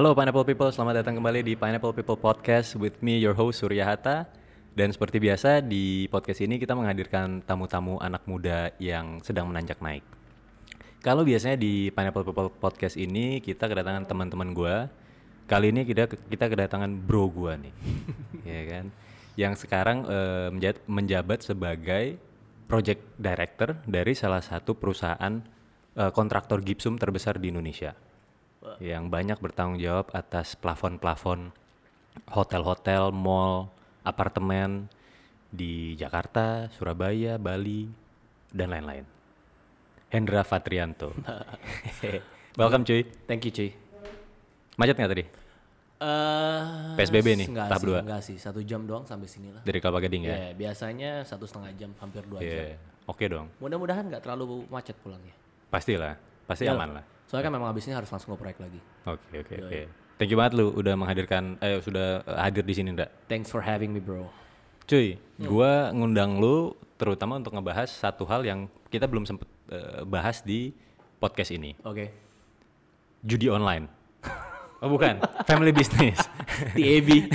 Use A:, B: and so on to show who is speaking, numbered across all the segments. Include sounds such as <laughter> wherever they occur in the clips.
A: Halo Pineapple People, selamat datang kembali di Pineapple People Podcast with me, your host Surya Hatta. Dan seperti biasa di podcast ini kita menghadirkan tamu-tamu anak muda yang sedang menanjak naik. Kalau biasanya di Pineapple People Podcast ini kita kedatangan teman-teman gua. Kali ini kita kita kedatangan bro gua nih, <laughs> ya kan? Yang sekarang menjat- menjabat sebagai project director dari salah satu perusahaan eh, kontraktor gipsum terbesar di Indonesia yang banyak bertanggung jawab atas plafon-plafon hotel-hotel, mall, apartemen di Jakarta, Surabaya, Bali, dan lain-lain. Hendra Fatrianto. <laughs> Welcome cuy.
B: Thank you cuy.
A: Macet nggak tadi?
B: Eh,
A: PSBB nih,
B: enggak
A: tahap
B: sih,
A: dua.
B: Enggak sih, satu jam doang sampai sini lah.
A: Dari Kelapa Gading ya?
B: Ya, biasanya satu setengah jam, hampir dua
A: Iya.
B: jam.
A: Oke dong.
B: Mudah-mudahan nggak terlalu macet pulangnya.
A: Pastilah. Pasti
B: Iyalah.
A: aman lah.
B: Soalnya kan memang abis ini harus langsung proyek lagi.
A: Oke, oke, oke. Thank you banget lu udah menghadirkan eh sudah hadir di sini, Nda.
B: Thanks for having me bro.
A: Cuy, gua ngundang lu terutama untuk ngebahas satu hal yang kita belum sempet eh, bahas di podcast ini.
B: Oke.
A: Judi online. Oh bukan, family business. <laughs>
B: TAB.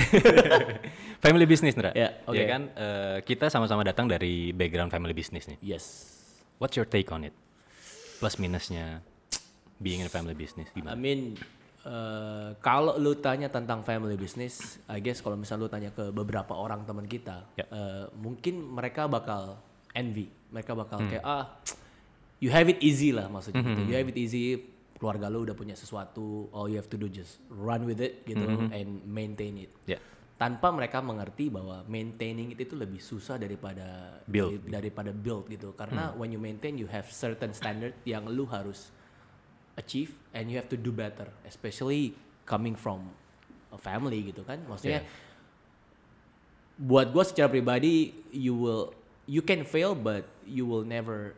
B: <laughs>
A: family business, Ndra.
B: Ya, oke.
A: Ya kan eh, kita sama-sama datang dari background family business nih.
B: yes.
A: What's your take on it? Plus minusnya being in a family business
B: I
A: gimana?
B: mean, eh, kalau lu tanya tentang family business, I guess kalau misal lu tanya ke beberapa orang teman kita,
A: Ya.
B: eh, mungkin mereka bakal envy, mereka bakal
A: Hmm.
B: kayak ah, you have it easy lah maksudnya gitu. You have it easy, keluarga lu udah punya sesuatu, all you have to do just run with it gitu and maintain it.
A: Ya.
B: Tanpa mereka mengerti bahwa maintaining it itu lebih susah daripada
A: Build.
B: dari- daripada build gitu. Karena when you maintain you have certain standard yang lu harus achieve and you have to do better especially coming from a family gitu kan maksudnya buat gue secara pribadi you will you can fail but you will never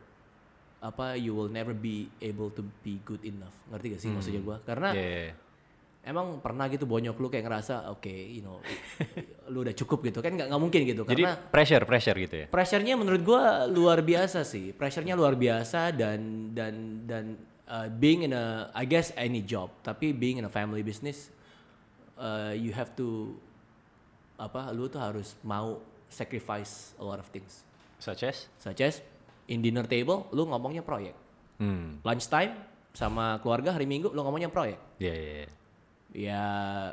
B: apa you will never be able to be good enough ngerti gak sih maksudnya gue karena
A: ya.
B: emang pernah gitu bonyok lu kayak ngerasa oke you know <laughs> lu udah cukup gitu kan nggak nggak mungkin gitu
A: Jadi
B: karena
A: pressure, pressure gitu ya.
B: Pressure-nya menurut gua luar biasa sih. Pressure-nya luar biasa dan dan dan uh, being in a I guess any job, tapi being in a family business uh, you have to apa lu tuh harus mau sacrifice a lot of things.
A: Such as?
B: Such as in dinner table lu ngomongnya proyek.
A: Hmm.
B: Lunchtime sama keluarga hari Minggu lu ngomongnya proyek.
A: Ya, ya, ya.
B: Ya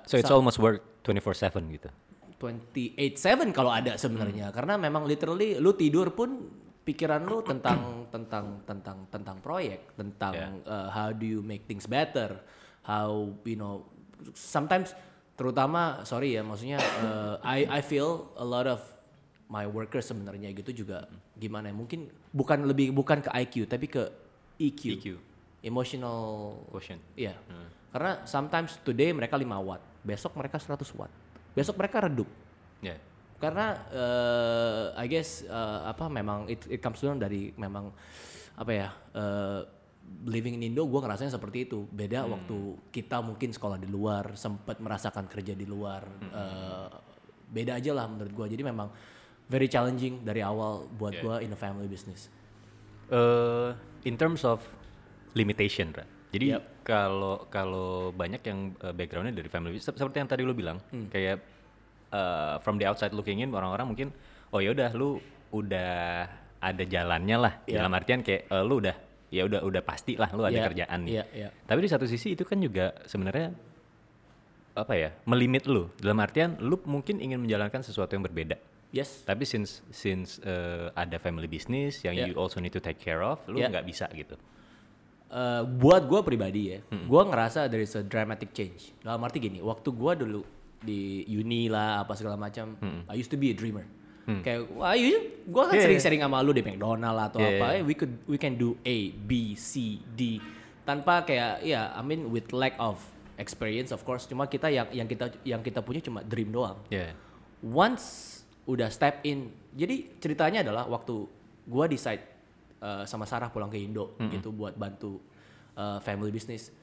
A: So it's almost work 24/7 gitu.
B: 28/7 kalau ada sebenarnya karena memang literally lu tidur pun pikiran lu tentang tentang tentang tentang proyek tentang uh, how do you make things better how you know sometimes terutama sorry ya maksudnya uh, I I feel a lot of my workers sebenarnya gitu juga gimana ya mungkin bukan lebih bukan ke IQ tapi ke EQ,
A: EQ.
B: emotional
A: Quotient.
B: Iya. Karena sometimes today mereka 5 watt, besok mereka 100 watt. Besok mereka redup.
A: Ya.
B: Karena eh, I guess eh, apa memang it, it comes down dari memang apa ya eh, living in Indo gue ngerasanya seperti itu. Beda waktu kita mungkin sekolah di luar, sempat merasakan kerja di luar. eh, beda aja lah menurut gue. Jadi memang very challenging dari awal buat gua in a family business.
A: eh in terms of limitation, Ra. Jadi
B: Yep.
A: kalau kalau banyak yang backgroundnya dari family se- seperti yang tadi lu bilang, kayak eh, from the outside looking in orang-orang mungkin oh ya udah lu udah ada jalannya lah. Dalam artian kayak eh, lu udah ya udah udah pasti lah lu ada
B: Iya,
A: kerjaan nih.
B: iya, iya.
A: Tapi di satu sisi itu kan juga sebenarnya apa ya melimit lu dalam artian lu mungkin ingin menjalankan sesuatu yang berbeda
B: Yes.
A: tapi since since eh, ada family business yang
B: Yeah.
A: you also need to take care of lu
B: Yeah.
A: nggak bisa gitu
B: Eh, buat gue pribadi ya, gue ngerasa there is a dramatic change. Dalam arti gini, waktu gue dulu di uni lah apa segala macam, I used to be a dreamer. Kayak, wah, gue kan
A: Yeah,
B: sering-sering sama lu di McDonald atau
A: Yeah,
B: apa,
A: yeah.
B: we could we can do A, B, C, D, tanpa kayak, ya, I mean with lack of experience of course. Cuma kita yang yang kita yang kita punya cuma dream doang.
A: Ya
B: once udah step in jadi ceritanya adalah waktu gua decide uh, sama Sarah pulang ke Indo gitu buat bantu uh, family business.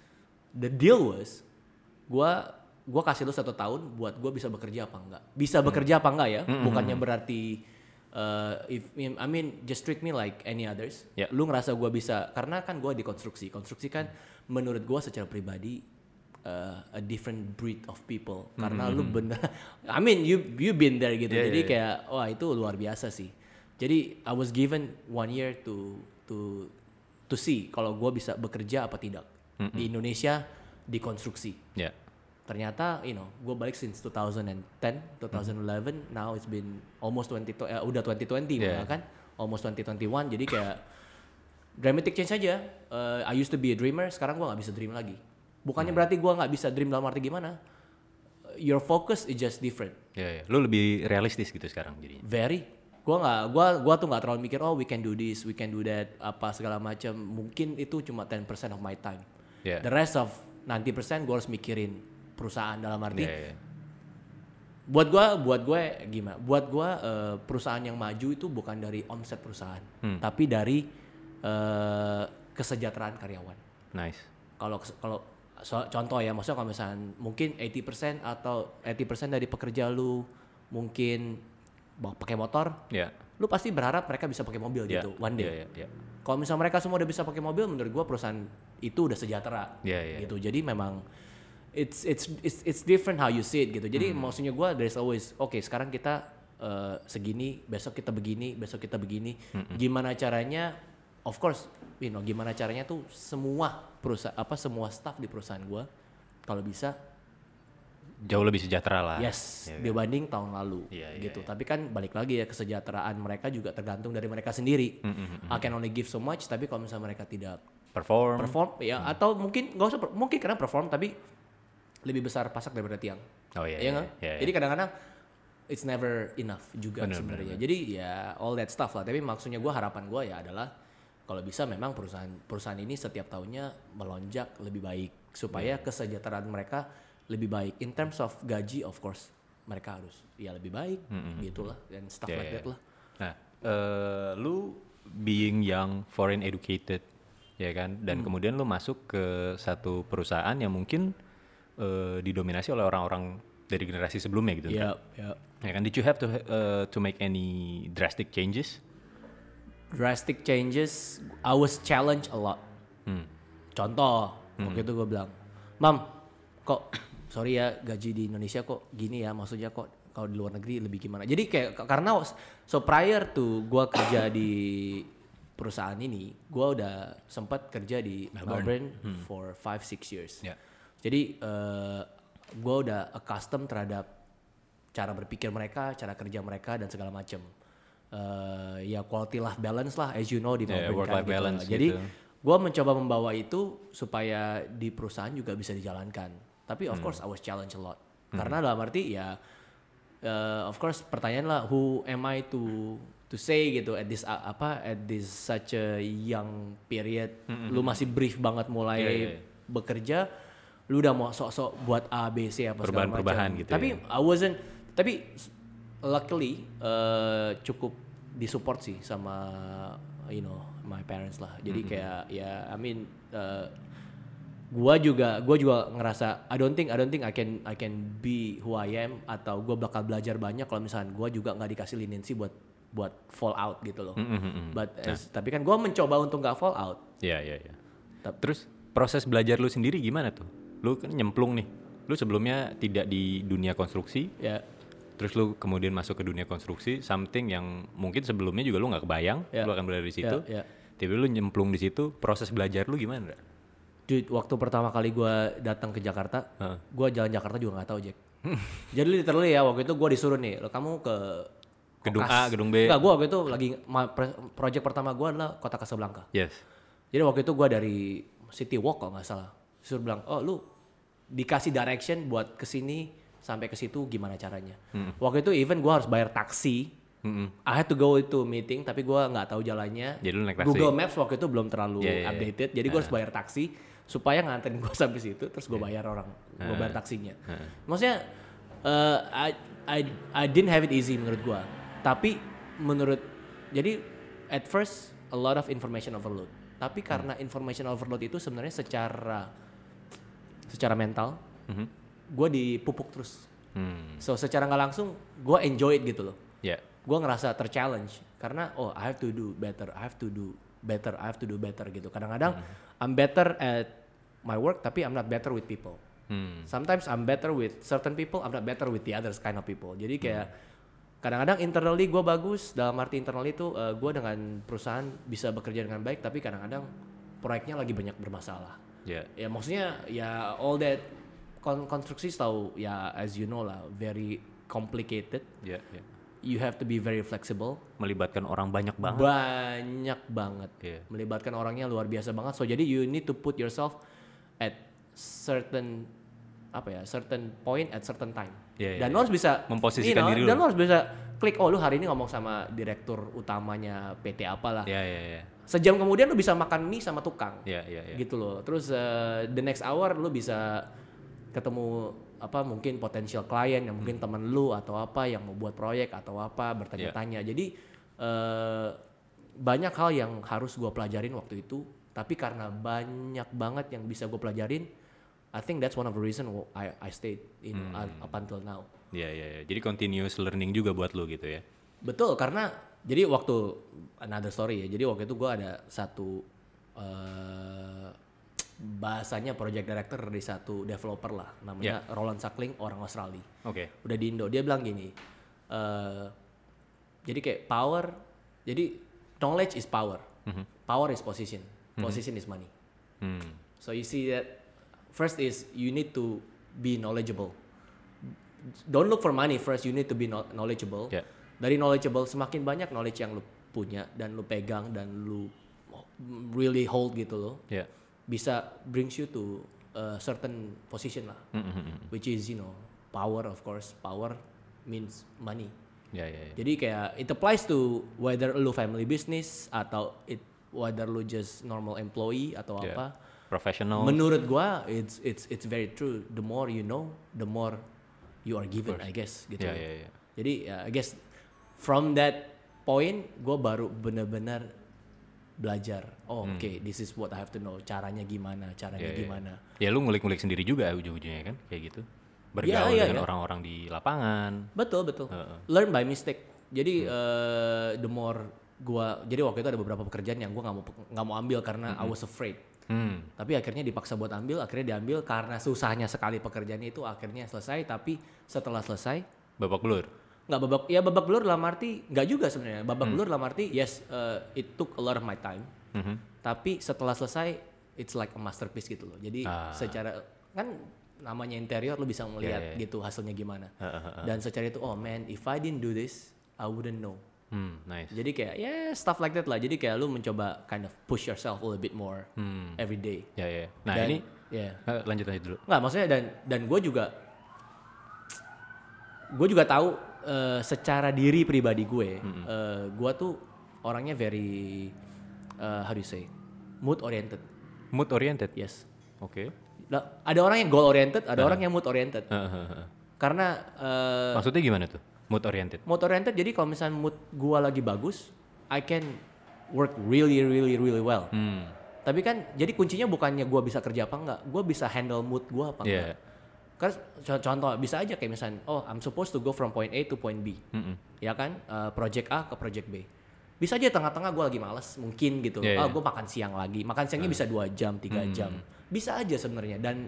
B: The deal was gua gua kasih lu satu tahun buat gua bisa bekerja apa enggak. Bisa bekerja apa enggak ya? Bukannya berarti uh, if I mean just treat me like any others.
A: Ya.
B: lu ngerasa gua bisa karena kan gua di konstruksi. Konstruksi kan menurut gua secara pribadi uh, a different breed of people. Karena lu bener I mean you you been there gitu.
A: Yeah,
B: jadi
A: yeah,
B: kayak wah itu luar biasa sih. Jadi I was given one year to to to see kalau gua bisa bekerja apa tidak. Di Indonesia di konstruksi.
A: Ya.
B: Ternyata you know gue balik since 2010 2011 now it's been almost 20 eh, udah 2020
A: Yeah.
B: kan? Almost 2021 jadi kayak dramatic change aja. Eh, I used to be a dreamer sekarang gue nggak bisa dream lagi. Bukannya berarti gue nggak bisa dream dalam arti gimana? Your focus is just different.
A: Ya, ya. Lu lebih realistis gitu sekarang jadinya.
B: very. Gue nggak gua gua tuh nggak terlalu mikir oh we can do this we can do that apa segala macam. Mungkin itu cuma 10% of my time.
A: Ya.
B: the rest of 90% gue harus mikirin perusahaan dalam arti
A: Ya, ya.
B: buat gua buat gue gimana buat gua eh, perusahaan yang maju itu bukan dari omset perusahaan tapi dari eh, kesejahteraan karyawan
A: Nice.
B: kalau kalau so- contoh ya maksudnya kalau misalnya mungkin 80% atau 80% dari pekerja lu mungkin pakai motor
A: Ya.
B: lu pasti berharap mereka bisa pakai mobil
A: Ya.
B: gitu one day
A: Ya, ya, ya.
B: kalau misalnya mereka semua udah bisa pakai mobil menurut gua perusahaan itu udah sejahtera
A: Ya, ya.
B: gitu jadi memang it's it's it's it's different how you see it gitu. Jadi
A: Hmm.
B: maksudnya gua there's always oke sekarang kita eh, segini besok kita begini besok kita begini.
A: Hmm,
B: gimana caranya? Of course you know gimana caranya tuh semua perusahaan apa semua staff di perusahaan gua kalau bisa
A: Jauh lebih sejahtera lah.
B: yes
A: Ya,
B: dibanding tahun lalu
A: iya,
B: gitu. tapi kan balik lagi ya kesejahteraan mereka juga tergantung dari mereka sendiri.
A: Hmm,
B: I can only give so much tapi kalau misalnya mereka tidak
A: Perform.
B: perform ya
A: Hmm.
B: atau mungkin nggak usah per- mungkin karena perform tapi lebih besar pasak daripada tiang
A: Oh iya.
B: Iya nggak?
A: iya, iya.
B: Jadi kadang-kadang it's never enough juga sebenarnya. Jadi ya all that stuff lah. Tapi maksudnya gua harapan gua ya adalah kalau bisa memang perusahaan perusahaan ini setiap tahunnya melonjak lebih baik supaya
A: Iya.
B: kesejahteraan mereka lebih baik. In terms of gaji of course mereka harus ya lebih baik gitulah dan stuff
A: Iya,
B: like
A: iya.
B: that lah.
A: Nah, eh, lu being young, foreign educated, ya kan, dan
B: Hmm.
A: kemudian lu masuk ke satu perusahaan yang mungkin eh, didominasi oleh orang-orang dari generasi sebelumnya gitu.
B: Ya, ya.
A: Ya kan, did you have to eh, to make any drastic changes?
B: Drastic changes, I was challenged a lot.
A: Hmm.
B: Contoh, waktu itu gue bilang, Mam, kok sorry ya gaji di Indonesia kok gini ya, maksudnya kok kalau di luar negeri lebih gimana? Jadi kayak karena so prior to gue kerja <coughs> di perusahaan ini, gue udah sempat kerja di Melbourne, for 5-6 years.
A: Ya.
B: Jadi eh gue udah accustomed terhadap cara berpikir mereka, cara kerja mereka dan segala macam. Eh ya quality life balance lah, as you know di Melbourne
A: work-life
B: kan, gitu.
A: balance
B: Jadi
A: gitu.
B: gue mencoba membawa itu supaya di perusahaan juga bisa dijalankan. Tapi
A: Hmm.
B: of course I was challenged a lot. Karena dalam arti ya, eh, of course pertanyaan lah, who am I to to say gitu at this uh, apa at this such a young period, lu masih brief banget mulai
A: Hmm, Iya, iya, iya.
B: bekerja, lu udah mau sok-sok buat A B C apa segala macam.
A: Perubahan-perubahan gitu
B: Tapi
A: ya.
B: I wasn't. Tapi luckily eh, cukup disupport sih sama you know my parents lah. Jadi kayak ya I mean eh, gua juga gua juga ngerasa I don't think I don't think I can I can be who I am atau gua bakal belajar banyak kalau misalnya gua juga nggak dikasih leniency buat buat fall out gitu loh. But as- tapi kan gua mencoba untuk nggak fall out.
A: Iya, iya, iya.
B: Tap-
A: Terus proses belajar lu sendiri gimana tuh? Lu kan nyemplung nih. Lu sebelumnya tidak di dunia konstruksi,
B: Ya.
A: terus lu kemudian masuk ke dunia konstruksi, something yang mungkin sebelumnya juga lu nggak kebayang,
B: Ya.
A: lu akan berada di situ.
B: Ya, ya.
A: Tapi lu nyemplung di situ, proses belajar lu gimana?
B: Dude, waktu pertama kali gua datang ke Jakarta,
A: Heeh.
B: gua jalan Jakarta juga nggak tahu Jack. Jadi literally ya waktu itu gua disuruh nih, lo kamu ke
A: Gedung
B: Kokas."
A: A, gedung B.
B: Enggak, gua waktu itu lagi project pertama gua adalah Kota Casablanca.
A: Yes.
B: Jadi waktu itu gua dari City Walk kalau nggak salah. Disuruh bilang, "Oh, lu dikasih direction buat ke sini sampai ke situ gimana caranya?" Waktu itu even gua harus bayar taksi.
A: Mm-mm.
B: I had to go to meeting tapi gua nggak tahu jalannya.
A: Jadi lu naik taksi.
B: Google Maps waktu itu belum terlalu
A: Iya, iya, iya.
B: updated. Jadi gua harus bayar taksi supaya nganterin gua <laughs> sampai situ terus gua bayar orang, gua bayar taksinya. Maksudnya eh, I, I I didn't have it easy menurut gua. Tapi menurut jadi at first a lot of information overload. Tapi karena information overload itu sebenarnya secara secara mental
A: Mhm.
B: gua dipupuk terus.
A: Hmm.
B: So secara nggak langsung gua enjoy it gitu loh
A: Ya.
B: gue ngerasa terchallenge karena oh I have to do better, I have to do better, I have to do better gitu. Kadang-kadang I'm better at my work tapi I'm not better with people.
A: Hmm.
B: Sometimes I'm better with certain people, I'm not better with the others kind of people. Jadi kayak kadang-kadang internally gue bagus, dalam arti internal itu gue dengan perusahaan bisa bekerja dengan baik, tapi kadang-kadang proyeknya lagi banyak bermasalah.
A: Ya.
B: Ya maksudnya ya all that kon konstruksi tahu ya as you know lah very complicated.
A: Ya, ya.
B: You have to be very flexible.
A: Melibatkan orang banyak banget.
B: Banyak banget.
A: Iya.
B: Melibatkan orangnya luar biasa banget. So jadi you need to put yourself at certain apa ya, certain point at certain time.
A: Iya, iya,
B: dan lo harus bisa
A: Memposisikan diri
B: Dan
A: lu.
B: lo harus bisa klik oh lu hari ini ngomong sama direktur utamanya PT apalah.
A: Ya, ya, ya.
B: Sejam kemudian lu bisa makan mie sama tukang.
A: Ya, ya, ya.
B: Gitu loh. Terus eh, the next hour lu bisa ketemu apa mungkin potensial klien yang mungkin
A: Hmm.
B: temen lu atau apa yang mau buat proyek atau apa bertanya-tanya.
A: Iya.
B: Jadi eh, banyak hal yang harus gua pelajarin waktu itu. Tapi karena banyak banget yang bisa gue pelajarin, I think that's one of the reason I I stayed know,
A: Hmm.
B: up until now.
A: Ya, ya, ya. Jadi continuous learning juga buat lu gitu ya.
B: Betul karena jadi waktu another story ya. Jadi waktu itu gua ada satu eh bahasanya project director di satu developer lah namanya Roland Sackling orang Australia.
A: Oke.
B: Udah di Indo dia bilang gini. eh jadi kayak power jadi knowledge is power. Power is position. Position is money.
A: Hmm.
B: So you see that first is you need to be knowledgeable. Don't look for money first. You need to be kno- knowledgeable.
A: Ya.
B: Dari knowledgeable semakin banyak knowledge yang lu punya dan lu pegang dan lu really hold gitu loh.
A: Ya.
B: Bisa brings you to a certain position lah.
A: Hmm,
B: Which is you know power of course. Power means money.
A: Ya, ya, ya.
B: Jadi kayak it applies to whether lu family business atau it whether lu just normal employee atau
A: Ya.
B: apa.
A: Professional.
B: Menurut gua it's it's it's very true. The more you know, the more you are given, I guess gitu.
A: Ya, ya, ya.
B: Jadi ya, I guess from that point gua baru benar-benar belajar. Oh, oke, this is what I have to know. Caranya gimana? Caranya
A: Hmm. Ya, ya.
B: gimana?
A: Ya lu ngulik-ngulik sendiri juga ujung-ujungnya kan kayak gitu. Bergaul
B: iya,
A: dengan
B: iya.
A: orang-orang di lapangan.
B: Betul betul. Learn by mistake. Jadi eh, the more gua jadi waktu itu ada beberapa pekerjaan yang gua nggak mau nggak mau ambil karena I was afraid.
A: Hmm.
B: Tapi akhirnya dipaksa buat ambil, akhirnya diambil karena susahnya sekali pekerjaan itu akhirnya selesai. Tapi setelah selesai
A: Babak belur.
B: Nggak babak ya babak belur dalam arti nggak juga sebenarnya babak belur dalam arti yes uh, it took a lot of my time
A: Mhm.
B: tapi setelah selesai it's like a masterpiece gitu loh jadi
A: Ah.
B: secara kan namanya interior lo bisa melihat
A: ya.
B: gitu hasilnya gimana
A: Ha, ha, ha.
B: dan secara itu oh man if I didn't do this I wouldn't know
A: Hmm, nice.
B: jadi kayak ya stuff like that lah jadi kayak lu mencoba kind of push yourself a little bit more
A: Hmm.
B: every day
A: Ya, ya. Nah,
B: Dan-
A: ini
B: ya
A: eh, lanjut lanjut dulu.
B: Nggak, maksudnya dan dan gue juga gue juga tahu eh, secara diri pribadi gue, eh, gue tuh orangnya very eh, how do you say mood oriented.
A: Mood oriented.
B: Yes.
A: Oke.
B: Nah, ada orang yang goal oriented, ada orang yang mood oriented.
A: Ha.
B: Karena eh,
A: Maksudnya gimana tuh? Mood oriented.
B: mood oriented jadi kalau misalnya mood gue lagi bagus, I can work really really really well.
A: Hmm.
B: Tapi kan jadi kuncinya bukannya gue bisa kerja apa enggak, gue bisa handle mood gue apa
A: Iya.
B: enggak. Kan co- contoh bisa aja kayak misalnya, oh I'm supposed to go from point A to point B,
A: Mm-mm.
B: ya kan, Eh, project A ke project B. Bisa aja tengah-tengah gue lagi males, mungkin gitu.
A: Iya,
B: ah
A: iya.
B: gue makan siang lagi, makan siangnya bisa dua jam, tiga jam, bisa aja sebenarnya. Dan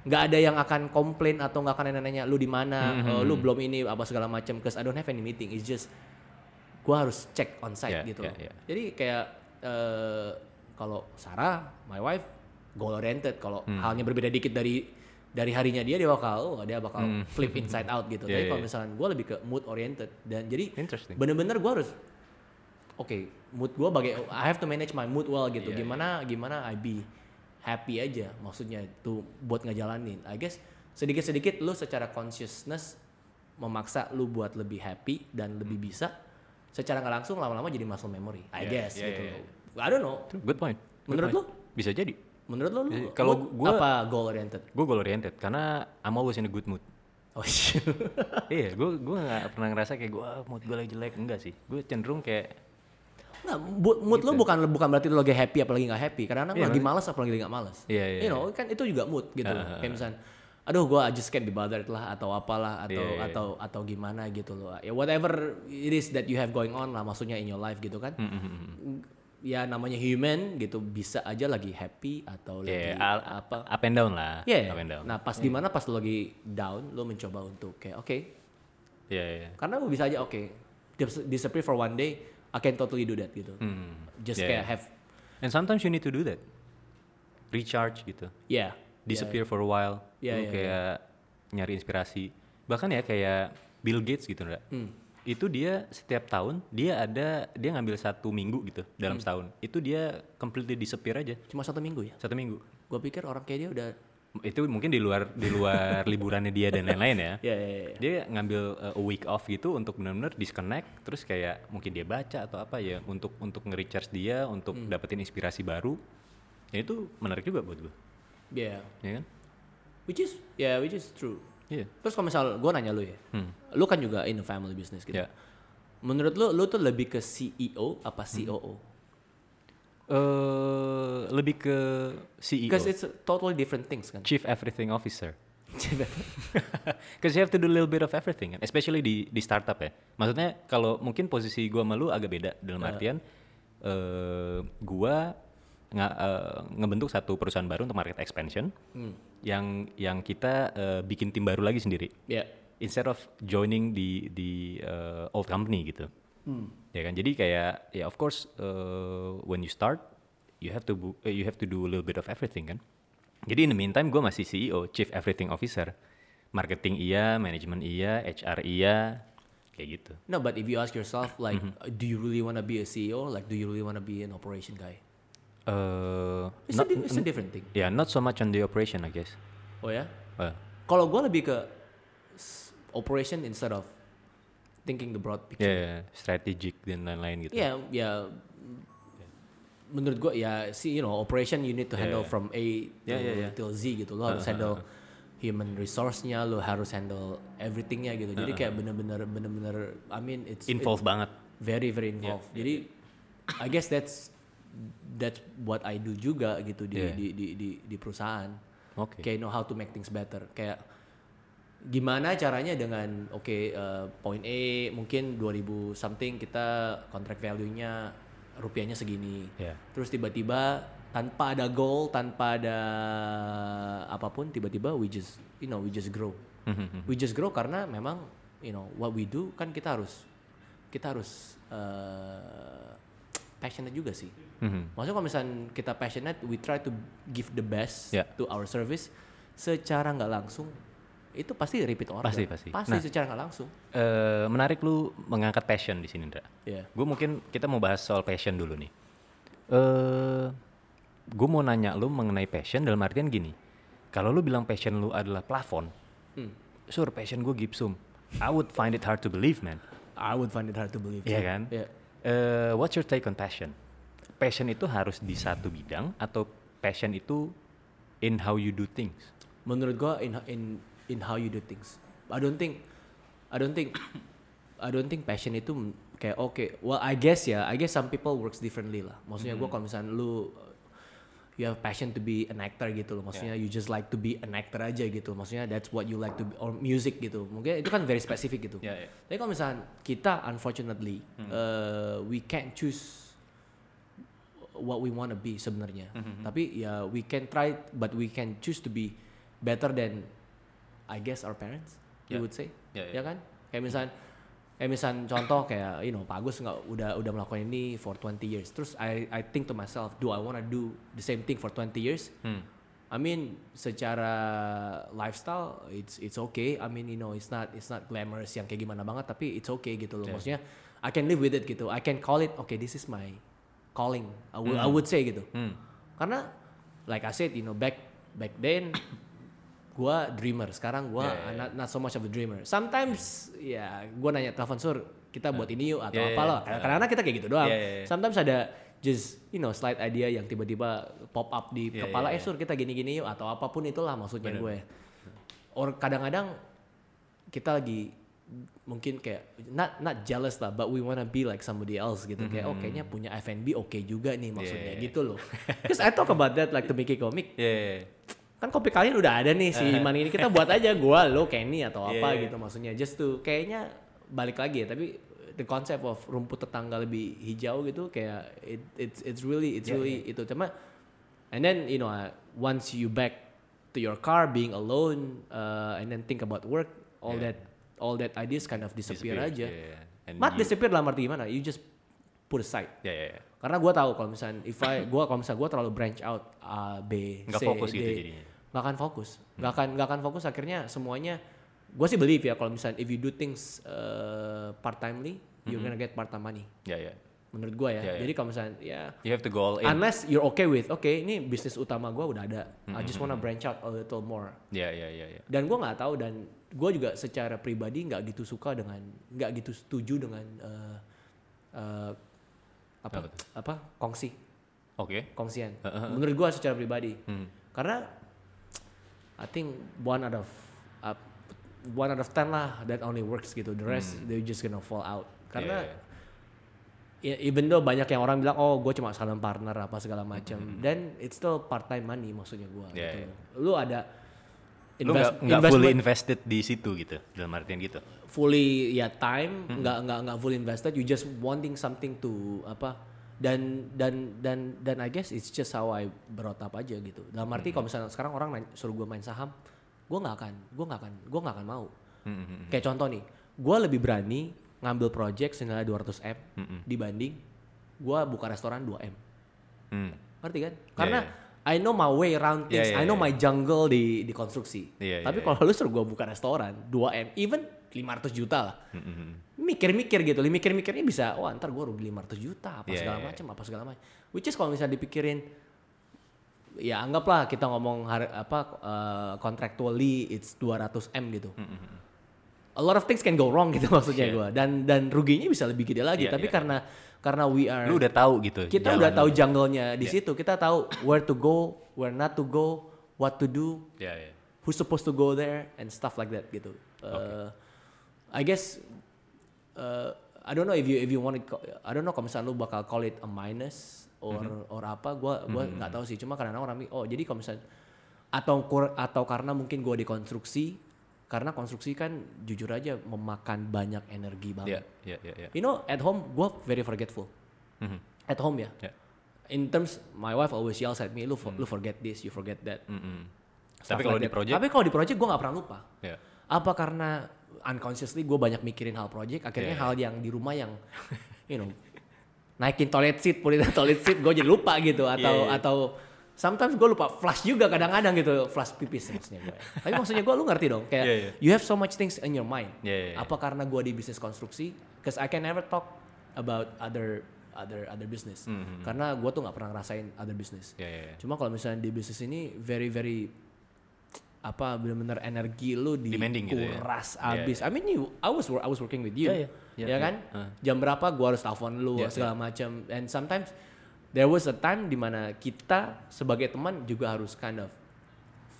B: nggak ada yang akan komplain atau nggak akan nanya lu di mana, eh, lu belum ini apa segala macam. Cause I don't have any meeting, it's just gue harus cek on site
A: Yeah,
B: gitu.
A: yeah, yeah.
B: Jadi kayak eh, kalau Sarah, my wife, goal oriented. Kalau
A: Hmm.
B: halnya berbeda dikit dari dari harinya dia dia bakal oh, dia bakal flip inside out gitu.
A: Hmm. <laughs> Yeah,
B: Tapi
A: yeah,
B: kalau
A: yeah.
B: misalnya gue lebih ke mood oriented dan jadi
A: Interesting.
B: bener-bener gue harus oke mood gue bagai I have to manage my mood well gitu.
A: Iya,
B: gimana gimana I be happy aja maksudnya tuh buat ngejalanin. I guess sedikit-sedikit lu secara consciousness memaksa lu buat lebih happy dan lebih bisa secara nggak langsung lama-lama jadi muscle memory. I
A: Iya,
B: guess
A: iya,
B: gitu.
A: iya,
B: I don't know.
A: Good point. Good
B: Menurut
A: point. Bisa jadi.
B: Menurut lu
A: Eh, kalau gua-
B: apa goal oriented?
A: Gue goal oriented karena I'm always in a good mood.
B: Oh shit.
A: iya, <laughs> gue gue nggak pernah ngerasa kayak gue mood gue lagi jelek enggak sih. Gue cenderung kayak
B: Nah, mood lu bukan bukan berarti lu lagi happy apalagi nggak happy. Karena
A: Iya,
B: lagi malas apalagi nggak malas.
A: Iya, iya,
B: You know, kan itu juga mood gitu. loh. Kayak misalnya, aduh gua just can't be bothered lah atau apalah atau
A: Iya, iya,
B: atau atau gimana gitu loh. Ya whatever it is that you have going on lah maksudnya in your life gitu kan.
A: hmm,
B: ya namanya human gitu bisa aja lagi happy atau lagi
A: Yeah, al-
B: apa
A: up and down lah.
B: ya
A: Up and down.
B: nah pas di mana pas lo lagi down lo mencoba untuk kayak oke
A: Iya, iya.
B: karena lo bisa aja oke dis- disappear for one day I can totally do that gitu
A: Hmm.
B: just
A: Yeah,
B: kayak
A: yeah.
B: have
A: And sometimes you need to do that. Recharge gitu.
B: yeah
A: Disappear for a while. Lu
B: iya,
A: kayak nyari inspirasi. Bahkan ya kayak Bill Gates gitu, Ndra.
B: Hmm.
A: Itu dia setiap tahun dia ada dia ngambil satu minggu gitu dalam
B: Hmm.
A: setahun. Itu dia completely disappear aja
B: cuma satu minggu ya
A: satu minggu.
B: gue pikir orang kayak dia udah
A: Itu mungkin di luar di luar <laughs> liburannya dia dan lain-lain ya.
B: ya ya ya
A: Dia ngambil uh, a week off gitu untuk benar-benar disconnect terus kayak mungkin dia baca atau apa ya untuk untuk nge-recharge dia, untuk
B: Hmm.
A: dapetin inspirasi baru. Ya itu menarik juga buat gue.
B: ya
A: Ya kan?
B: which is ya which is true
A: Iya.
B: terus kalau misal gue nanya lu ya
A: Hmm.
B: lu kan juga in a family business gitu
A: Ya.
B: menurut lu lu tuh lebih ke CEO apa COO
A: eh lebih ke CEO,
B: because it's totally different things kan
A: Chief Everything Officer. <laughs> Because <laughs> you have to do a little bit of everything, kan? especially di di startup ya. Maksudnya kalau mungkin posisi gua sama lu agak beda dalam artian eh gua nga- eh, ngebentuk satu perusahaan baru untuk market expansion yang yang kita eh, bikin tim baru lagi sendiri.
B: ya
A: Instead of joining di di eh, old company gitu. Ya kan. Jadi kayak ya of course eh, when you start you have to eh, you have to do a little bit of everything kan. Jadi in the meantime gue masih CEO, Chief Everything Officer. Marketing iya, manajemen iya, HR iya, kayak gitu.
B: no but if you ask yourself like do you really want to be a CEO like do you really want to be an operation guy It's,
A: not,
B: a, it's a different thing.
A: yeah, not so much on the operation I guess.
B: oh ya
A: Eh,
B: kalau gue lebih ke operation instead of thinking the broad picture.
A: Yeah, strategic dan lain-lain gitu.
B: ya ya menurut gue ya si you know operation you need to handle
A: Yeah.
B: from A to,
A: Yeah, yeah, yeah.
B: till Z gitu lo harus handle human resource-nya lo harus handle everything-nya gitu. Jadi kayak bener-bener bener-bener I mean it's
A: Involved banget.
B: very very involved. Jadi I guess that's that's what I do juga gitu di
A: Yeah.
B: di, di di di perusahaan
A: Oke.
B: kayak know how to make things better kayak gimana caranya dengan oke eh, point A mungkin 2000 something kita contract value-nya rupiahnya segini
A: Ya.
B: terus tiba-tiba tanpa ada goal tanpa ada apa pun tiba-tiba we just you know we just grow we just grow karena memang you know what we do kan kita harus kita harus eh, passionate juga sih
A: Mhm.
B: maksudnya kalau misalnya kita passionate we try to give the best
A: Ya.
B: to our service secara nggak langsung itu pasti repeat order
A: Pasti, pasti.
B: pasti
A: Nah.
B: secara nggak langsung
A: Eh, menarik lu mengangkat passion di sini, Ndra.
B: ya
A: Gue mungkin kita mau bahas soal passion dulu nih. Eh, gue mau nanya lu mengenai passion dalam artian gini. Kalau lu bilang passion lu adalah plafon,
B: Hmm.
A: sur passion gue gipsum. I would find it hard to believe, man.
B: I would find it hard to believe
A: Iya
B: too.
A: kan?
B: Iya.
A: Eh, what's your take on passion? Passion itu harus di satu bidang atau passion itu in how you do things?
B: menurut gua in in in how you do things. I don't think I don't think I don't think passion itu kayak oke well I guess ya I guess some people works differently lah. Maksudnya gua kalau misalnya lu you have passion to be an actor gitu loh. Maksudnya you just like to be an actor aja gitu. Maksudnya that's what you like to be or music gitu. Mungkin itu kan very specific gitu.
A: Ya, ya.
B: tapi kalau misalnya kita unfortunately uh, we can't choose what we wanna be sebenarnya. Tapi ya we can try but we can choose to be better than I guess our parents. You
A: Yeah.
B: would say.
A: Yeah, yeah.
B: Ya kan? Kayak misal kayak misal contoh kayak you know Pak Agus nggak udah udah melakukan ini for 20 years. Terus I I think to myself, do I wanna do the same thing for 20 years?
A: Hmm.
B: I mean secara lifestyle it's it's okay. I mean you know it's not it's not glamorous yang kayak gimana banget tapi it's okay gitu loh.
A: Yeah.
B: Maksudnya I can live with it gitu. I can call it okay this is my calling. I would I would say gitu.
A: Hmm.
B: Karena like I said you know back back then gua dreamer. Sekarang gua
A: Yeah, yeah,
B: not not so much of a dreamer. Sometimes ya gua nanya telepon sur kita buat ini yuk atau
A: Yeah, yeah,
B: apalah.
A: yeah.
B: Karena kita kayak gitu doang.
A: Yeah, yeah, yeah.
B: Sometimes ada just you know slide idea yang tiba-tiba pop up di
A: Yeah,
B: kepala
A: yeah,
B: eh sur kita gini-gini yuk atau apa pun itulah maksudnya
A: Bener.
B: gue. Or kadang-kadang kita lagi mungkin kayak not not jealous lah but we wanna be like somebody else gitu kayak oh kayaknya punya F&B oke juga nih maksudnya
A: Yeah.
B: gitu loh. Because I talk about that like to make it comic
A: Yeah.
B: kan kopi kalian udah ada nih si Iman ini kita buat aja gua lo Kenny atau apa
A: Yeah.
B: gitu maksudnya just to kayaknya balik lagi ya tapi the concept of rumput tetangga lebih hijau gitu kayak it, it's it's really it's
A: Yeah,
B: really itu cuma and then you know uh, once you back to your car being alone uh, and then think about work all
A: Yeah.
B: that all that ideas kind of disappear, aja
A: Yeah, yeah. And
B: not
A: you-
B: disappear dalam arti gimana you just put aside
A: Ya ya ya.
B: karena gue tahu kalau misalnya if I <laughs> gue kalau misalnya gue terlalu branch out A B
A: Nggak
B: C
A: fokus
B: D
A: gitu jadinya.
B: nggak akan fokus nggak akan nggak akan fokus akhirnya semuanya gue sih believe ya kalau misalnya if you do things uh, part timely you're gonna get part time money
A: Ya ya.
B: menurut gue ya
A: Ya, ya.
B: jadi kalau misalnya ya
A: You have to go all in.
B: unless you're okay with oke ini bisnis utama gue udah ada I just wanna branch out a little more
A: Ya ya ya ya.
B: dan gue nggak tahu dan gue juga secara pribadi nggak gitu suka dengan nggak gitu setuju dengan uh, uh, apa
A: Apa
B: apa kongsi
A: Oke.
B: kongsian.
A: Uh-huh.
B: Menurut gua secara pribadi.
A: Hmm.
B: Karena I think one out of uh, one out of ten lah that only works gitu. The rest they just gonna fall out. Karena
A: Hmm. Yeah,
B: ya, even though banyak yang orang bilang oh gue cuma silent partner apa segala macam. Dan it's still part time money maksudnya
A: Hmm. Yeah,
B: gitu. Lu ada invest-
A: nggak nggak fully invested di situ gitu dalam artian gitu.
B: fully ya time
A: Hmm.
B: nggak nggak nggak fully invested you just wanting something to apa dan dan dan dan I guess it's just how I brought up aja gitu dalam
A: Hmm.
B: arti kalau misalnya sekarang orang main, suruh gue main saham gue nggak akan gue nggak akan gue nggak akan mau
A: Hmm, hmm, hmm.
B: kayak contoh nih gue lebih berani ngambil project senilai 200 m
A: Hmm,
B: dibanding gue buka restoran 2 m
A: Hmm.
B: ngerti kan karena
A: yeah.
B: I know my way around things
A: Yeah, yeah,
B: I know
A: yeah.
B: my jungle di di konstruksi
A: Iya,
B: tapi kalau lu suruh gue buka restoran 2 m even 500 juta lah
A: Hmm, hmm, hmm.
B: mikir-mikir gitu, mikir-mikirnya bisa, wah ntar gue rugi 500 juta, apa
A: Iya,
B: segala
A: iya.
B: macam, apa segala macam. Which is kalau misalnya dipikirin, ya anggaplah kita ngomong har- apa uh, contractually it's 200 m gitu. A lot of things can go wrong gitu <laughs> maksudnya
A: Iya.
B: gue, dan dan ruginya bisa lebih gede lagi.
A: Iya,
B: Tapi
A: iya.
B: karena karena we are
A: Lu udah tahu gitu.
B: kita
A: jalan
B: udah tahu jungle-nya di
A: Iya.
B: situ, kita tahu where to go, where not to go, what to do,
A: Ya ya.
B: who's supposed to go there and stuff like that gitu. Uh, I guess uh, I don't know if you if you want to I don't know kalau misalnya lu bakal call it a minus or
A: Mm-hmm.
B: or apa gua gua nggak tahu sih cuma kadang orang oh jadi kalau misalnya atau kur- atau karena mungkin gua dikonstruksi karena konstruksi kan jujur aja memakan banyak energi
A: Ya
B: banget.
A: ya ya ya.
B: You know at home gua very forgetful.
A: Mhm.
B: At home ya.
A: Ya.
B: In terms my wife always yells at me lu for- lu forget this, you forget that. Stuff
A: Tapi kalau
B: like
A: di project,
B: Tapi kalau di project gue nggak pernah lupa.
A: ya.
B: Apa karena unconsciously gue banyak mikirin hal project, akhirnya
A: Yeah.
B: hal yang di rumah yang, you know, naikin toilet seat, pulitin <laughs> toilet seat, gue jadi lupa gitu. Atau
A: Yeah, yeah.
B: atau sometimes gue lupa flush juga kadang-kadang gitu, flush pipis maksudnya gue. Tapi maksudnya gue lu ngerti dong, kayak
A: Yeah, yeah.
B: you have so much things in your mind.
A: Yeah, yeah, yeah.
B: Apa karena gue di bisnis konstruksi? Cause I can never talk about other other other business.
A: Mhm.
B: Karena gue tuh nggak pernah ngerasain other business.
A: Ya ya. ya.
B: Cuma kalau misalnya di bisnis ini very very apa benar-benar energi lu
A: Demanding gitu ya?
B: dikuras
A: Iya,
B: abis. I mean you, I was I was working with you,
A: Iya, iya. Iya,
B: ya
A: iya.
B: kan?
A: Uh.
B: Jam berapa gua harus telepon lu
A: Iya,
B: segala macam. And sometimes there was a time di mana kita sebagai teman juga harus kind of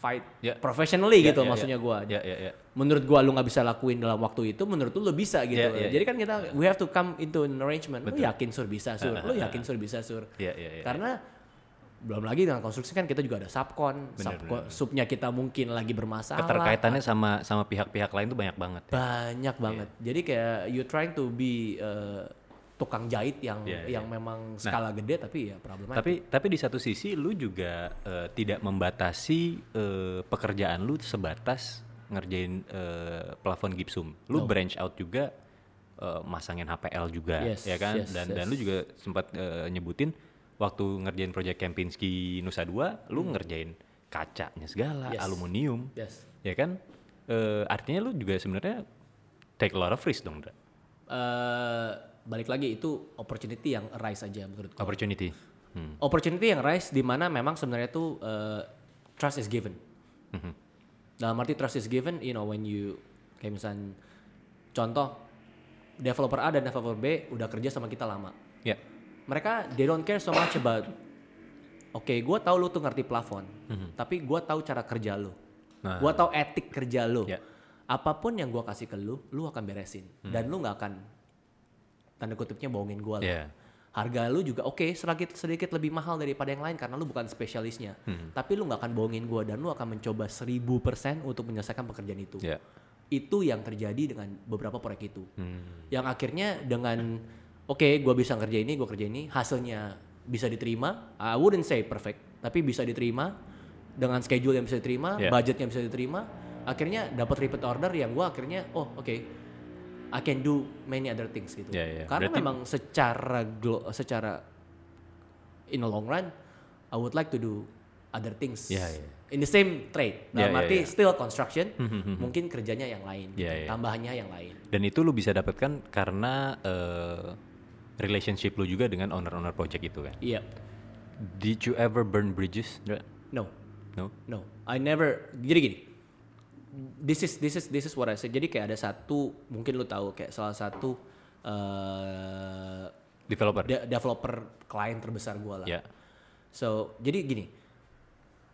B: fight
A: Iya.
B: professionally
A: Ya,
B: gitu
A: ya,
B: maksudnya
A: ya.
B: gua.
A: Ya ya ya.
B: Menurut gua lu nggak bisa lakuin dalam waktu itu, menurut lu lu bisa gitu.
A: Iya, iya,
B: Jadi kan kita we have to come into an arrangement. Lu
A: Betul.
B: yakin sur bisa sur, lu yakin sur bisa sur.
A: Ya ya ya.
B: Karena belum lagi dengan konstruksi kan kita juga ada subkon,
A: Bener,
B: subkon
A: bener.
B: subnya kita mungkin lagi bermasalah.
A: Keterkaitannya sama sama pihak-pihak lain tuh banyak banget. ya.
B: banyak banget. Jadi kayak you trying to be uh, tukang jahit yang
A: Iya, iya.
B: yang memang skala gede tapi ya problematik.
A: Tapi tapi di satu sisi lu juga eh, tidak membatasi eh, pekerjaan lu sebatas ngerjain eh, plafon gipsum. Lu
B: No.
A: branch out juga eh, masangin HPL juga
B: Yes,
A: ya kan
B: yes,
A: dan dan
B: yes.
A: lu juga sempat eh, nyebutin waktu ngerjain project Kempinski Nusa Dua, lu ngerjain kacanya segala,
B: Hmm. Yes.
A: aluminium,
B: yes.
A: ya kan? Eh, artinya lu juga sebenarnya take a lot of risk dong, Dra.
B: Uh, balik lagi itu opportunity yang arise aja menurut gua.
A: Opportunity. Hmm.
B: Opportunity yang arise di mana memang sebenarnya tuh uh, trust is given.
A: Mhm.
B: Dalam arti trust is given, you know when you kayak misalnya contoh developer A dan developer B udah kerja sama kita lama.
A: Ya.
B: Mereka they don't care so much about Oke, gua tahu lu tuh ngerti plafon, tapi gua tahu cara kerja lu.
A: Nah.
B: Gua tahu etik kerja lu.
A: Ya.
B: Apa pun yang gua kasih ke lu, lu akan beresin dan lu nggak akan tanda kutipnya bohongin gua lah.
A: Ya.
B: Harga lu juga oke sedikit sedikit lebih mahal daripada yang lain karena lu bukan spesialisnya.
A: Hmm.
B: Tapi lu nggak akan bohongin gua dan lu akan mencoba 1000% untuk menyelesaikan pekerjaan itu.
A: Ya.
B: Itu yang terjadi dengan beberapa proyek itu.
A: Hmm.
B: Yang akhirnya dengan oke, gua bisa kerja ini, gua kerja ini, hasilnya bisa diterima. I wouldn't say perfect, tapi bisa diterima dengan schedule yang bisa diterima,
A: Yeah.
B: budget yang bisa diterima. Akhirnya dapat repeat order yang gua akhirnya oh oke, I can do many other things gitu.
A: Yeah, yeah.
B: Karena
A: Berarti-
B: memang secara glo- secara in the long run, I would like to do other things
A: Yeah, yeah.
B: in the same trade. Dalam
A: Yeah, yeah,
B: arti
A: yeah.
B: still construction, <laughs> mungkin kerjanya yang lain,
A: Yeah,
B: gitu.
A: yeah.
B: tambahannya yang lain.
A: Dan itu lu bisa dapatkan karena eh, relationship lu juga dengan owner-owner project itu kan.
B: Iya,
A: Did you ever burn bridges?
B: No,
A: No.
B: no, I never. Jadi gini, this is this is this is what I said. Jadi kayak ada satu, mungkin lu tahu kayak salah satu eh,
A: Developer.
B: de- developer klien terbesar gua lah.
A: Ya.
B: So jadi gini,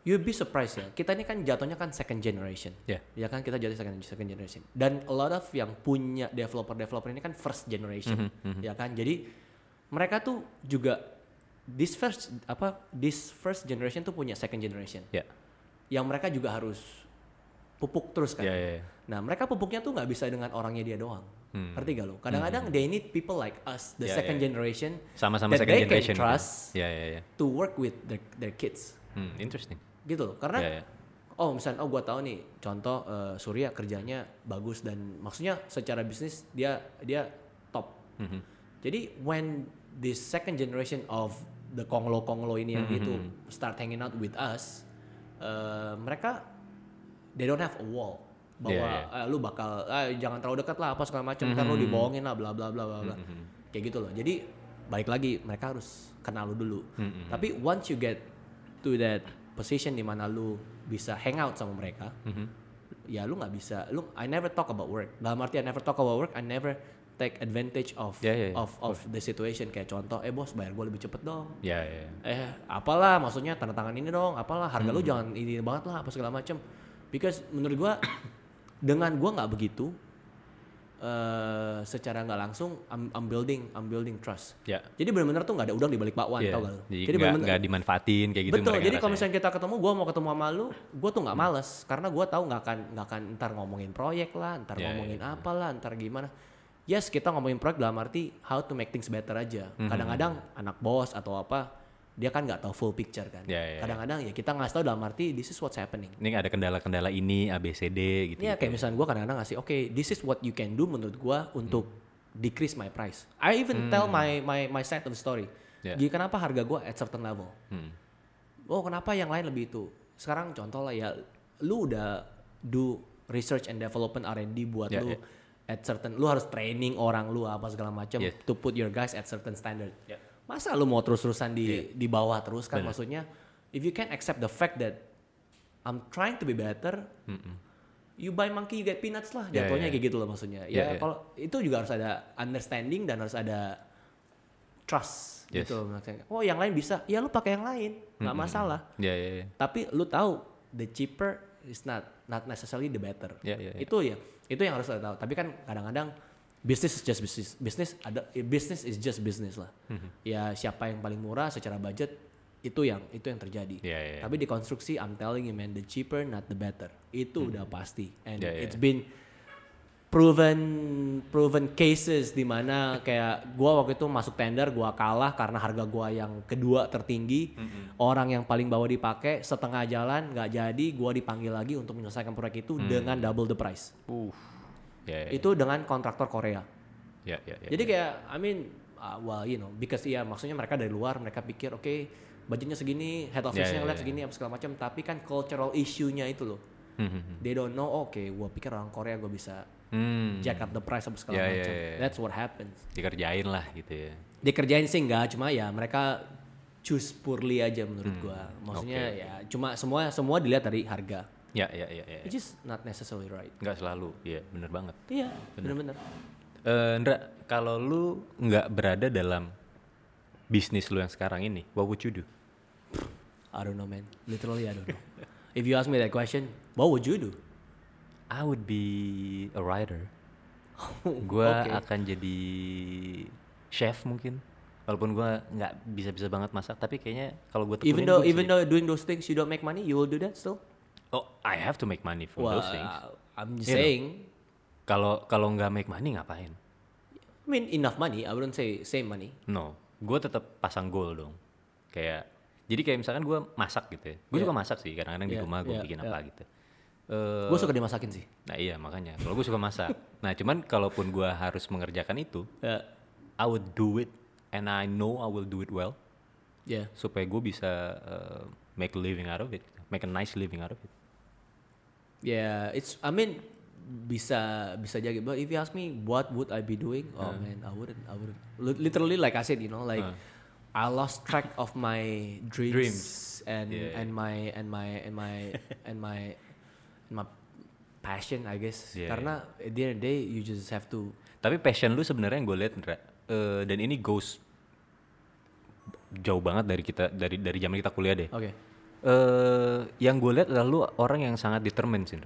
B: you'd be surprised ya. Kita ini kan jatuhnya kan second generation.
A: Ya.
B: Ya kan kita jadi second, second generation. Dan a lot of yang punya developer-developer ini kan first generation. Ya kan. Jadi mereka tuh juga this first apa this first generation tuh punya second generation.
A: Ya.
B: Yang mereka juga harus pupuk terus kan.
A: Ya, ya, ya.
B: Nah, mereka pupuknya tuh nggak bisa dengan orangnya dia doang.
A: Hmm.
B: Ngerti gak lo? Kadang-kadang they need people like us, the
A: Ya,
B: second
A: ya.
B: generation
A: Sama-sama
B: that
A: second
B: they
A: generation.
B: can trust
A: Ya, ya, ya.
B: to work with their, their kids
A: Hmm, interesting.
B: gitu loh karena
A: Ya, ya.
B: oh misalnya oh gua tahu nih contoh eh, Surya kerjanya bagus dan maksudnya secara bisnis dia dia top
A: Mhm.
B: jadi when this second generation of the konglo konglo ini yang
A: Mhm.
B: gitu start hanging out with us eh, mereka they don't have a wall bahwa
A: Yeah,
B: "Eh, lu bakal ah, jangan terlalu dekat lah apa segala macam kan lu dibohongin lah bla bla bla bla bla kayak gitu loh jadi balik lagi mereka harus kenal lu dulu
A: Mhm.
B: tapi once you get to that position di mana lu bisa hang out sama mereka
A: Mhm.
B: ya lu nggak bisa lu I never talk about work dalam arti I never talk about work I never take advantage of
A: Yeah, yeah, yeah.
B: of of the situation kayak contoh eh bos bayar gue lebih cepet dong
A: ya. ya.
B: eh apalah maksudnya tanda tangan ini dong apalah harga
A: Hmm.
B: lu jangan ini banget lah apa segala macam because menurut gua dengan gua nggak begitu eh secara nggak langsung I'm, I'm building I'm building trust.
A: Ya.
B: jadi benar-benar tuh nggak ada udang di balik bakwan
A: Iya.
B: tau gak lu?
A: Jadi,
B: jadi
A: nggak
B: benar-benar
A: nggak dimanfaatin kayak gitu
B: betul jadi kalau misalnya kita ketemu gua mau ketemu sama lu gua tuh nggak males. Karena gua tahu nggak akan nggak akan ntar ngomongin proyek lah ntar
A: Iya,
B: ngomongin
A: iya,
B: apa lah ntar gimana. Yes kita ngomongin proyek dalam arti how to make things better aja.
A: Mhm.
B: kadang-kadang anak bos atau apa dia kan nggak tahu full picture kan
A: Iya, iya, iya.
B: kadang-kadang ya kita ngasih tahu dalam arti this is what's happening
A: Ini ada kendala-kendala ini ABCD gitu.
B: Iya kayak misalnya gue kadang-kadang ngasih, oke, this is what you can do menurut gue untuk decrease my price. I even tell my my my side of the story.
A: Yeah.
B: Jadi kenapa harga gue at certain level?
A: Hmm.
B: Oh kenapa yang lain lebih itu? Sekarang contoh lah ya, lu udah do research and development R&D buat
A: Yeah,
B: lu
A: yeah.
B: at certain, lu harus training orang lu apa segala macam
A: Yes.
B: to put your guys at certain standard.
A: Yeah.
B: Masa lu mau terus-terusan di
A: Iya.
B: di bawah terus kan?
A: Bener.
B: Maksudnya, if you can accept the fact that I'm trying to be better, you buy monkey you get peanuts lah
A: Ya,
B: jatuhnya
A: ya, ya.
B: kayak gitu loh maksudnya
A: Ya,
B: ya
A: ya.
B: kalau itu juga harus ada understanding dan harus ada trust
A: Yes.
B: gitu maksudnya oh yang lain bisa ya lu pakai yang lain nggak
A: Mm-mm.
B: masalah
A: Ya, ya, ya.
B: tapi lu tahu the cheaper is not not necessarily the better
A: Ya, ya, ya.
B: itu ya itu yang harus lo tahu tapi kan kadang-kadang business is just business. Business ada eh, business is just business lah.
A: Mm-hmm.
B: ya siapa yang paling murah secara budget itu yang itu yang terjadi.
A: Ya, ya, ya.
B: tapi di konstruksi I'm telling you man the cheaper not the better. Itu udah pasti. And
A: Ya, ya,
B: it's been proven proven cases di mana kayak gua waktu itu masuk tender gua kalah karena harga gua yang kedua tertinggi. Orang yang paling bawah dipakai setengah jalan nggak jadi gua dipanggil lagi untuk menyelesaikan proyek itu
A: Mm.
B: dengan double the price.
A: Uh. Ya, ya,
B: itu dengan kontraktor Korea
A: ya, ya, ya.
B: jadi kayak I mean uh, well you know because ya maksudnya mereka dari luar mereka pikir oke budgetnya segini head office-nya
A: Ya, ya,
B: ngeliat
A: ya.
B: segini apa segala macam tapi kan cultural issue-nya itu loh
A: Hmm,
B: they don't know oke gua pikir orang Korea gua bisa
A: Hmm.
B: jack up the price apa segala
A: Ya, ya,
B: macam
A: ya, ya.
B: that's what happens
A: Dikerjain lah gitu ya.
B: dikerjain sih enggak cuma ya mereka choose poorly aja menurut gua maksudnya
A: Hmm, oke.
B: ya cuma semua semua dilihat dari harga
A: Ya, ya, ya, ya.
B: which is not necessarily right
A: Nggak selalu, iya bener banget.
B: iya benar-benar
A: Eh, Ndra, kalau lu nggak berada dalam bisnis lu yang sekarang ini, what would you do?
B: I don't know man literally I don't know if you ask me that question what would you do
A: I would be a writer. <laughs> Gua
B: Oke.
A: akan jadi chef mungkin. Walaupun gua nggak bisa-bisa banget masak, tapi kayaknya kalau gua
B: even though
A: gua
B: even though doing those things you don't make money you will do that still
A: oh I have to make money from
B: Well,
A: those things.
B: I'm just
A: You
B: saying
A: Kalau kalau nggak make money ngapain?
B: I mean enough money, I wouldn't say same money.
A: No, gue tetap pasang goal dong. Kayak jadi kayak misalkan gue masak gitu ya. Gue
B: Yeah.
A: suka masak sih. Kadang-kadang di
B: Yeah,
A: rumah gue
B: yeah,
A: bikin
B: yeah.
A: apa gitu. Eh,
B: Gue suka dimasakin sih.
A: nah iya makanya. Kalau gue suka masak. <laughs> nah cuman kalaupun gue harus mengerjakan itu,
B: Ya,
A: I would do it and I know I will do it well
B: ya.
A: supaya gue bisa uh, make a living out of it, make a nice living out of it.
B: Yeah, it's. I mean, bisa bisa jadi. But if you ask me, what would I be doing? Oh man, I wouldn't. I wouldn't. Li- Literally, like I said, you know, like I lost track of my dreams,
A: Dreams.
B: and
A: Yeah,
B: and my and my and my <laughs> and my and my passion, I guess.
A: Yeah,
B: Karena at the end of the day, you just have to.
A: Tapi passion lu sebenarnya yang gue lihat eh, dan ini goes jauh banget dari kita dari dari zaman kita kuliah deh.
B: Oke,
A: Eh, yang gue lihat adalah lu orang yang sangat determined sih,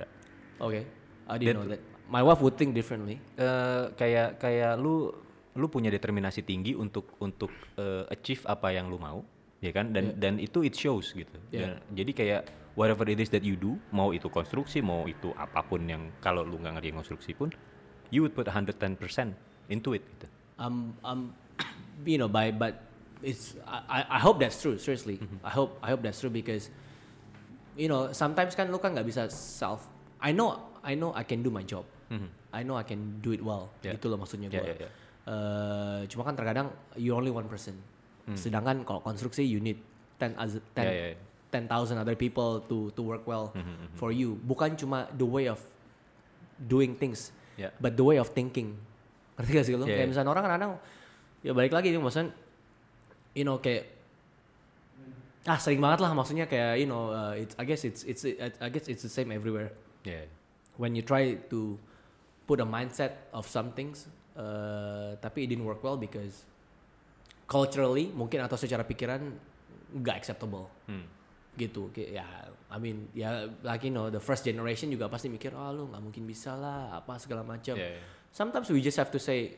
B: oke. I didn't know that. My wife would think differently.
A: Eh, kayak kayak lu lu punya determinasi tinggi untuk untuk eh, achieve apa yang lu mau, ya kan? Dan dan itu it shows gitu.
B: Yeah.
A: Dan- jadi kayak whatever it is that you do, mau itu konstruksi, mau itu apa pun yang kalau lu nggak ngerjain konstruksi pun, you would put 110% into it gitu.
B: um um <coughs> you know by but it's I, I hope that's true seriously
A: Mm-hmm.
B: I hope I hope that's true because you know sometimes kan lu kan nggak bisa self I know I know I can do my job I know I can do it well
A: Mm-hmm. Yeah.
B: gitu loh maksudnya
A: Yeah,
B: gue
A: yeah, yeah.
B: Eh, cuma kan terkadang you only one person sedangkan kalau konstruksi you need ten as ten
A: Mm. Yeah, yeah, yeah.
B: ten thousand other people to to work well
A: Mm-hmm,
B: for you bukan cuma the way of doing things
A: Yeah.
B: but the way of thinking ngerti gak sih lo
A: Yeah,
B: kayak
A: yeah.
B: misalnya orang kadang ya balik lagi nih maksudnya you know kayak ah sering banget lah maksudnya kayak you know uh, it's I guess it's it's I guess it's the same everywhere
A: Yeah.
B: when you try to put a mindset of some things uh, tapi it didn't work well because culturally mungkin atau secara pikiran nggak acceptable
A: Hmm.
B: gitu kayak ya I mean ya like you know the first generation juga pasti mikir oh lu nggak mungkin bisa lah apa segala macam
A: Yeah, yeah.
B: sometimes we just have to say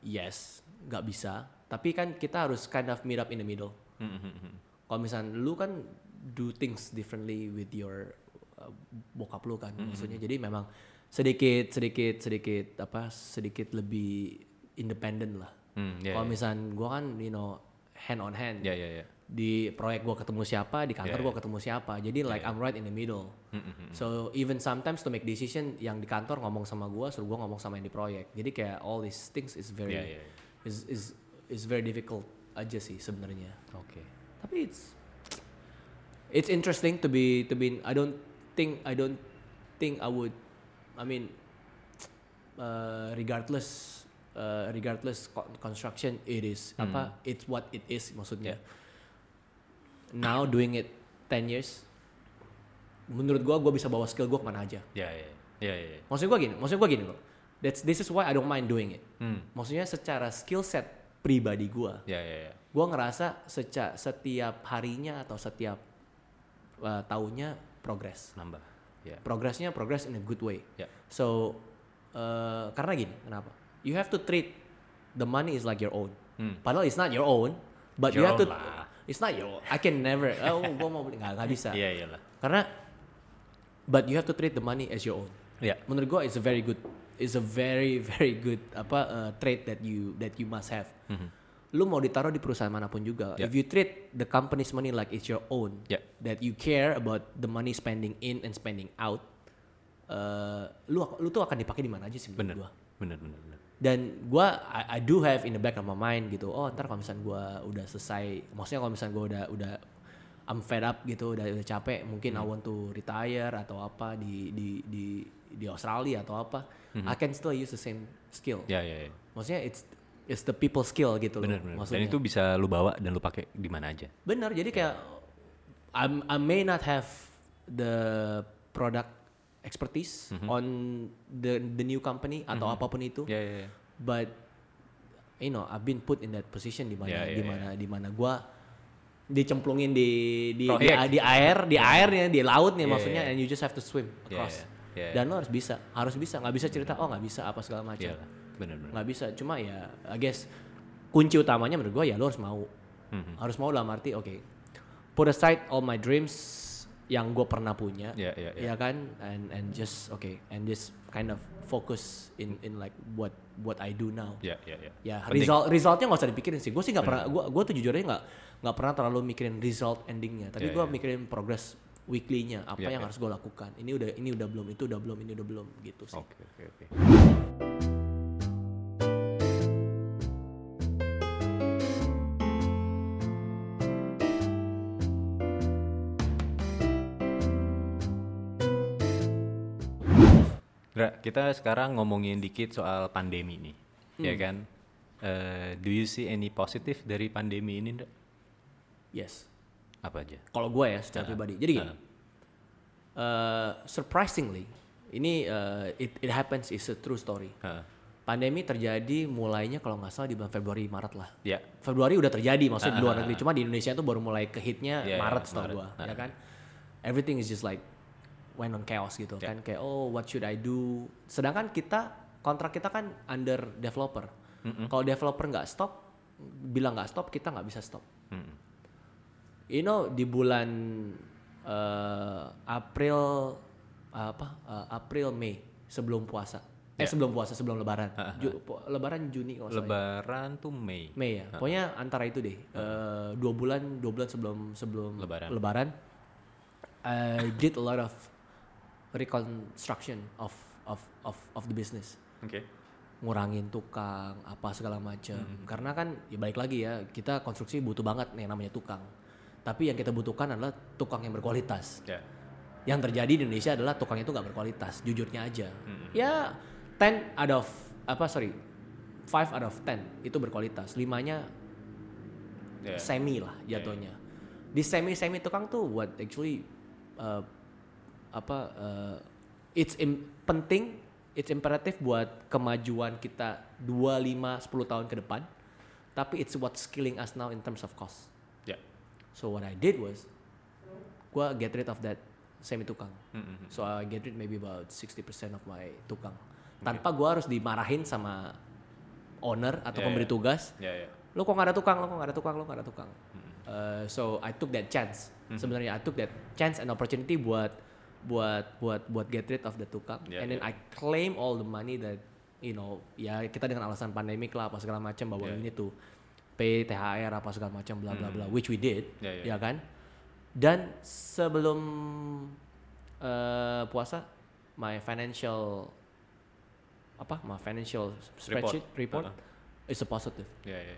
B: yes nggak bisa tapi kan kita harus kind of meet up in the middle.
A: Hmm, hmm, hmm,
B: kalau misalnya lu kan do things differently with your uh, bokap lu kan maksudnya. jadi memang sedikit sedikit sedikit apa sedikit lebih independen lah.
A: Yeah,
B: kalau
A: yeah.
B: misalnya gua kan you know hand on hand.
A: Yeah, yeah, yeah.
B: di proyek gua ketemu siapa di kantor
A: Yeah,
B: gua ketemu siapa. Jadi like I'm right in the middle.
A: Hmm, hmm, hmm.
B: so even sometimes to make decision yang di kantor ngomong sama gua suruh gua ngomong sama yang di proyek. Jadi kayak all these things is very
A: Yeah, yeah, yeah.
B: is is is very difficult aja sih sebenarnya
A: Oke.
B: tapi it's it's interesting to be to be I don't think I don't think I would I mean uh, regardless uh, regardless co- construction it is apa it's what it is maksudnya now doing it 10 years menurut gua gua bisa bawa skill gua ke mana aja
A: Ya, ya, ya, ya. ya.
B: maksud gua gini maksud gua gini loh that's this is why I don't mind doing it
A: Hmm.
B: maksudnya secara skill set pribadi gua
A: Ya, ya, ya.
B: gue ngerasa seca setiap harinya atau setiap uh, tahunnya progress
A: Nambah. Ya.
B: progressnya progress in a good way
A: Ya.
B: so uh, karena gini kenapa you have to treat the money is like your own
A: Hmm.
B: padahal it's not your own but you
A: Your
B: have to
A: lah.
B: it's not your own I can never oh gue mau beli nggak nggak bisa
A: Iya, iyalah.
B: karena but you have to treat the money as your own
A: Ya.
B: menurut gue it's a very good it's a very very good apa uh, trait that you that you must have
A: Mhm.
B: lu mau ditaruh di perusahaan mana pun juga
A: Yeah.
B: if you treat the company's money like it's your own
A: Yeah.
B: that you care about the money spending in and spending out uh, lu lu tuh akan dipakai di mana aja sih menurut
A: Bener.
B: gua
A: Bener, bener, bener.
B: dan gua I, I do have in the back of my mind gitu oh ntar kalau misalnya gua udah selesai maksudnya kalau misalnya gua udah udah I'm fed up gitu udah udah capek mungkin I want to retire atau apa di di di di Australia atau apa I can still use the same skill
A: Ya, ya, ya.
B: maksudnya it's it's the people skill gitu
A: Bener,
B: loh
A: bener. Dan
B: maksudnya
A: itu bisa lu bawa dan lu pakai di mana aja.
B: benar jadi kayak I'm, I may not have the product expertise on the the new company atau apa pun itu
A: Ya, ya, ya.
B: but you know I've been put in that position di mana
A: Yeah, yeah,
B: di mana di mana gua dicemplungin di di di,
A: Proyek.
B: di air di airnya di laut nih
A: Yeah,
B: maksudnya
A: yeah.
B: and you just have to swim
A: Yeah,
B: across
A: yeah, yeah.
B: Dan lo harus bisa harus bisa nggak bisa cerita oh nggak bisa apa segala macam
A: bener.
B: nggak bisa cuma ya I guess kunci utamanya menurut gua ya lo harus mau
A: Mhm.
B: harus mau dalam arti oke put aside all my dreams yang gue pernah punya,
A: Yeah, yeah, yeah.
B: ya kan, and and just okay, and just kind of focus in in like what what I do now.
A: Ya, ya, ya.
B: Ya
A: Penting.
B: result resultnya nggak usah dipikirin sih. Gue sih nggak pernah, gue gue tuh jujurnya nggak nggak pernah terlalu mikirin result endingnya. Tapi
A: Yeah,
B: gue
A: yeah.
B: mikirin progress weekly-nya, apa
A: Yeah,
B: yang
A: yeah.
B: harus gue lakukan. Ini udah ini udah belum, itu udah belum, ini udah belum gitu sih.
A: Oke, oke, oke. Ra, kita sekarang ngomongin dikit soal pandemi nih, ya
B: Hmm.
A: kan? Eh, do you see any positif dari pandemi ini?
B: Yes.
A: Apa aja?
B: Kalau gue ya secara pribadi. Jadi gini, eh, surprisingly, ini eh, it, it happens is a true story.
A: Heeh.
B: Pandemi terjadi mulainya kalau nggak salah di bulan Februari Maret lah.
A: Ya,
B: Februari udah terjadi maksudnya di luar negeri. Cuma di Indonesia tuh baru mulai ke hitnya
A: Iya,
B: Maret
A: iya,
B: setahu gua,
A: Ah.
B: ya kan? Everything is just like went on chaos gitu
A: Iya.
B: kan kayak oh what should I do? Sedangkan kita kontrak kita kan under developer. Kalau developer nggak stop, bilang nggak stop, kita nggak bisa stop.
A: Mm-mm.
B: You know di bulan eh, April apa eh, April Mei sebelum puasa. Eh
A: Ya.
B: sebelum puasa sebelum Lebaran. Ju- pu- lebaran Juni kalau ya.
A: Lebaran tuh Mei.
B: Mei ya. Pokoknya antara itu deh. Eh, dua bulan, dua bulan sebelum sebelum
A: Lebaran.
B: Lebaran. I did a lot of reconstruction of of of of the business.
A: Oke.
B: Ngurangin tukang, apa segala macam.
A: Hmm.
B: Karena kan ya balik lagi ya, kita konstruksi butuh banget nih namanya tukang. Tapi yang kita butuhkan adalah tukang yang berkualitas.
A: Ya.
B: Yang terjadi di Indonesia adalah tukang itu nggak berkualitas, jujurnya aja.
A: Hmm.
B: Ya 10 out of apa sorry, 5 out of 10 itu berkualitas. Limanya
A: Ya.
B: semi lah jatuhnya. Di semi semi tukang tuh what actually uh, apa uh, it's im- penting, it's imperatif buat kemajuan kita 2 5 10 tahun ke depan. Tapi it's what skilling us now in terms of cost. So what I did was gua get rid of that semi tukang.
A: Mm-mm.
B: So I get rid maybe about 60% of my tukang. Tanpa gua harus dimarahin sama owner atau
A: Ya,
B: pemberi
A: ya.
B: tugas
A: Ya, ya.
B: lo kok gak ada tukang, lo kok gak ada tukang, lo gak ada tukang. Uh, so I took that chance.
A: Hmm.
B: Sebenarnya I took that chance and opportunity buat buat buat buat get rid of the tukang.
A: Yeah,
B: and then
A: yeah.
B: I claim all the money that you know ya kita dengan alasan pandemik lah apa segala macam bahwa
A: Yeah.
B: ini tuh pay THR apa segala macam bla bla bla which we did
A: Yeah, yeah.
B: ya kan. Dan sebelum uh, puasa my financial apa my financial spreadsheet report,
A: Uh-uh.
B: is a positive
A: Ya, ya.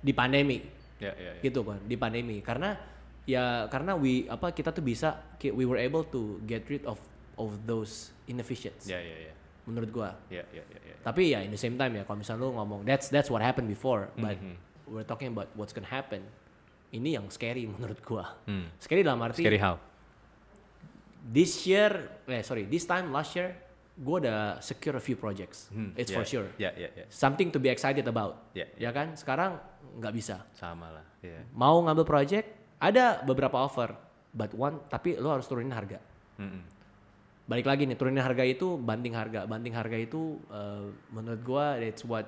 B: di pandemi
A: Ya, ya, ya.
B: gitu kan di pandemi karena ya karena we apa kita tuh bisa we were able to get rid of of those inefficiencies
A: Ya, ya, ya.
B: menurut gua
A: Ya, ya, ya, ya.
B: tapi ya in the same time ya kalau misalnya lu ngomong that's that's what happened before but
A: Mhm.
B: We're talking about what's gonna happen ini yang scary <laughs> menurut gua
A: Hmm.
B: scary dalam arti
A: Scary how?
B: this year eh sorry this time last year gua udah secure a few projects
A: Hmm,
B: it's
A: ya,
B: for sure
A: Ya, ya, ya.
B: something to be excited about
A: Ya,
B: ya kan sekarang nggak bisa
A: Sama lah. Ya.
B: mau ngambil project ada beberapa offer but one tapi lo harus turunin harga
A: Mm-mm.
B: balik lagi nih turunin harga itu banding harga banding harga itu eh, menurut gua it's what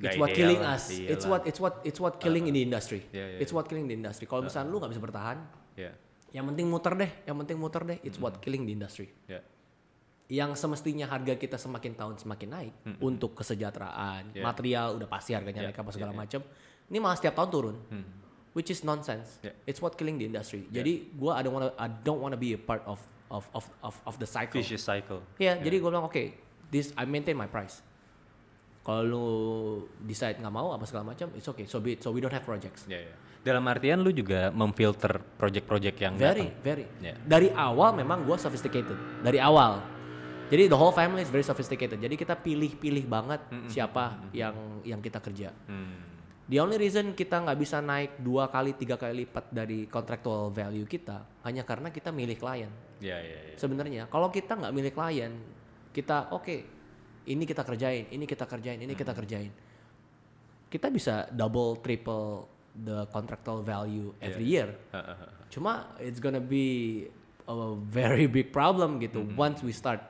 B: it's what
A: ideal
B: killing us.
A: Iya
B: it's what it's what it's what killing in the industry.
A: Iya, iya,
B: it's what killing the industry. Kalau misalnya lu nggak bisa bertahan
A: Ya,
B: yang penting muter deh yang penting muter deh. It's what killing the industry.
A: Ya.
B: yang semestinya harga kita semakin tahun semakin naik untuk kesejahteraan
A: Yeah.
B: material udah pasti harganya
A: Yeah,
B: naik apa segala
A: yeah, yeah.
B: macam ini malah setiap tahun turun.
A: Hmm.
B: which is nonsense.
A: Yeah.
B: it's what killing the industry. Jadi gua I don't wanna I don't wanna be a part of of of of, of the cycle.
A: Vicious cycle.
B: ya. jadi gua bilang oke this I maintain my price kalau lu decide nggak mau apa segala macam it's okay so be it. so we don't have projects
A: Ya, ya. Dalam artian lu juga memfilter project-project yang
B: very
A: datang.
B: very
A: Yeah.
B: dari awal memang gua sophisticated dari awal jadi the whole family is very sophisticated jadi kita pilih-pilih banget siapa yang yang kita kerja
A: Hmm.
B: the only reason kita nggak bisa naik dua kali tiga kali lipat dari contractual value kita hanya karena kita milih klien
A: Ya, ya, ya.
B: sebenarnya kalau kita nggak milih klien kita oke ini kita kerjain ini kita kerjain ini kita kerjain. Kita bisa double triple the contractual value every year.
A: Ha, ha, ha.
B: cuma it's gonna be a very big problem gitu once we start